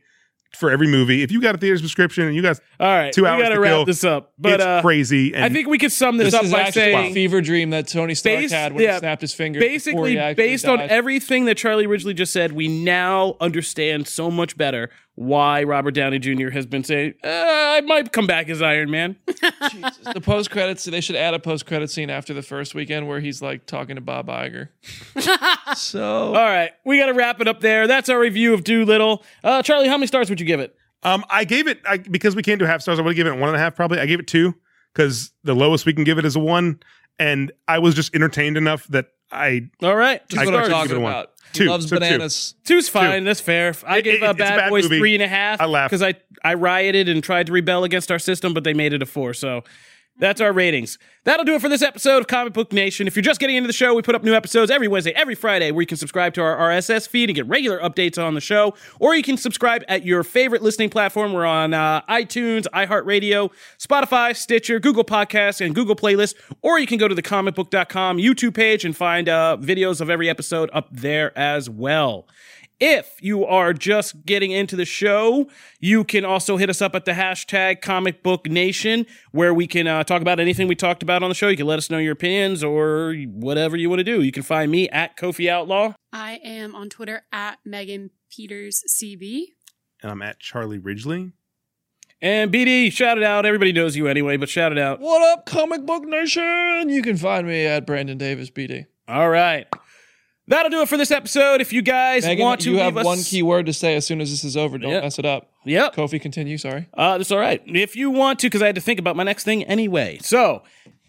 for every movie. If you got a theater subscription and you guys, All right, Two hours we hours got to to wrap kill. this up. But it's uh, crazy. And I think we could sum this, This up is by saying a fever dream that Tony Stark Based- had when yeah, he snapped his finger. basically he actually based on everything that Charlie Ridgely just said, we now understand so much better why Robert Downey Jr. has been saying, uh, "I might come back as Iron Man." *laughs* the post credits. They should add a post credit scene after the first weekend where he's like talking to Bob Iger. *laughs* so All right, we got to wrap it up there. That's our review of Dolittle. Uh, Charlie, how many stars would you give it? Um, I gave it I, because we can't do half stars. I would have given it one and a half probably. I gave it two because the lowest we can give it is a one, and I was just entertained enough that I All right, just I what I'm give talking it a He Two, loves so two. bananas. two's fine. That's fair. I It- gave it- uh, it's a Bad, bad Boys movie. three and a half. I laughed. because I I rioted and tried to rebel against our system, but they made it a four. So. That's our ratings. That'll do it for this episode of Comic Book Nation. If you're just getting into the show, we put up new episodes every Wednesday, every Friday, where you can subscribe to our RSS feed and get regular updates on the show, or you can subscribe at your favorite listening platform. We're on uh, iTunes, iHeartRadio, Spotify, Stitcher, Google Podcasts, and Google Playlists, or you can go to the comicbook.com YouTube page and find uh, videos of every episode up there as well. If you are just getting into the show, you can also hit us up at the hashtag Comic Book Nation, where we can uh, talk about anything we talked about on the show. You can let us know your opinions or whatever you want to do. You can find me at Kofi Outlaw. I am on Twitter at Megan Peters CB. and I'm at Charlie Ridgely. And BD, shout it out. Everybody knows you anyway, but shout it out. What up, Comic Book Nation? You can find me at Brandon Davis BD. All right. That'll do it for this episode. If you guys Megan, want to you have us- one key word to say as soon as this is over. Don't Yep. mess it up. Yep. Kofi, continue. Sorry. Uh, that's all right. If you want to, because I had to think about my next thing anyway. So,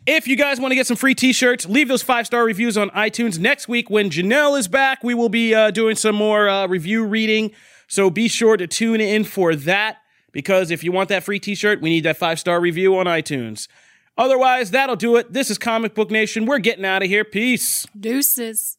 if you guys want to get some free t-shirts, leave those five-star reviews on iTunes. Next week, when Janelle is back, we will be uh, doing some more uh, review reading. So be sure to tune in for that, because if you want that free t-shirt, we need that five-star review on iTunes. Otherwise, that'll do it. This is Comic Book Nation. We're getting out of here. Peace. Deuces.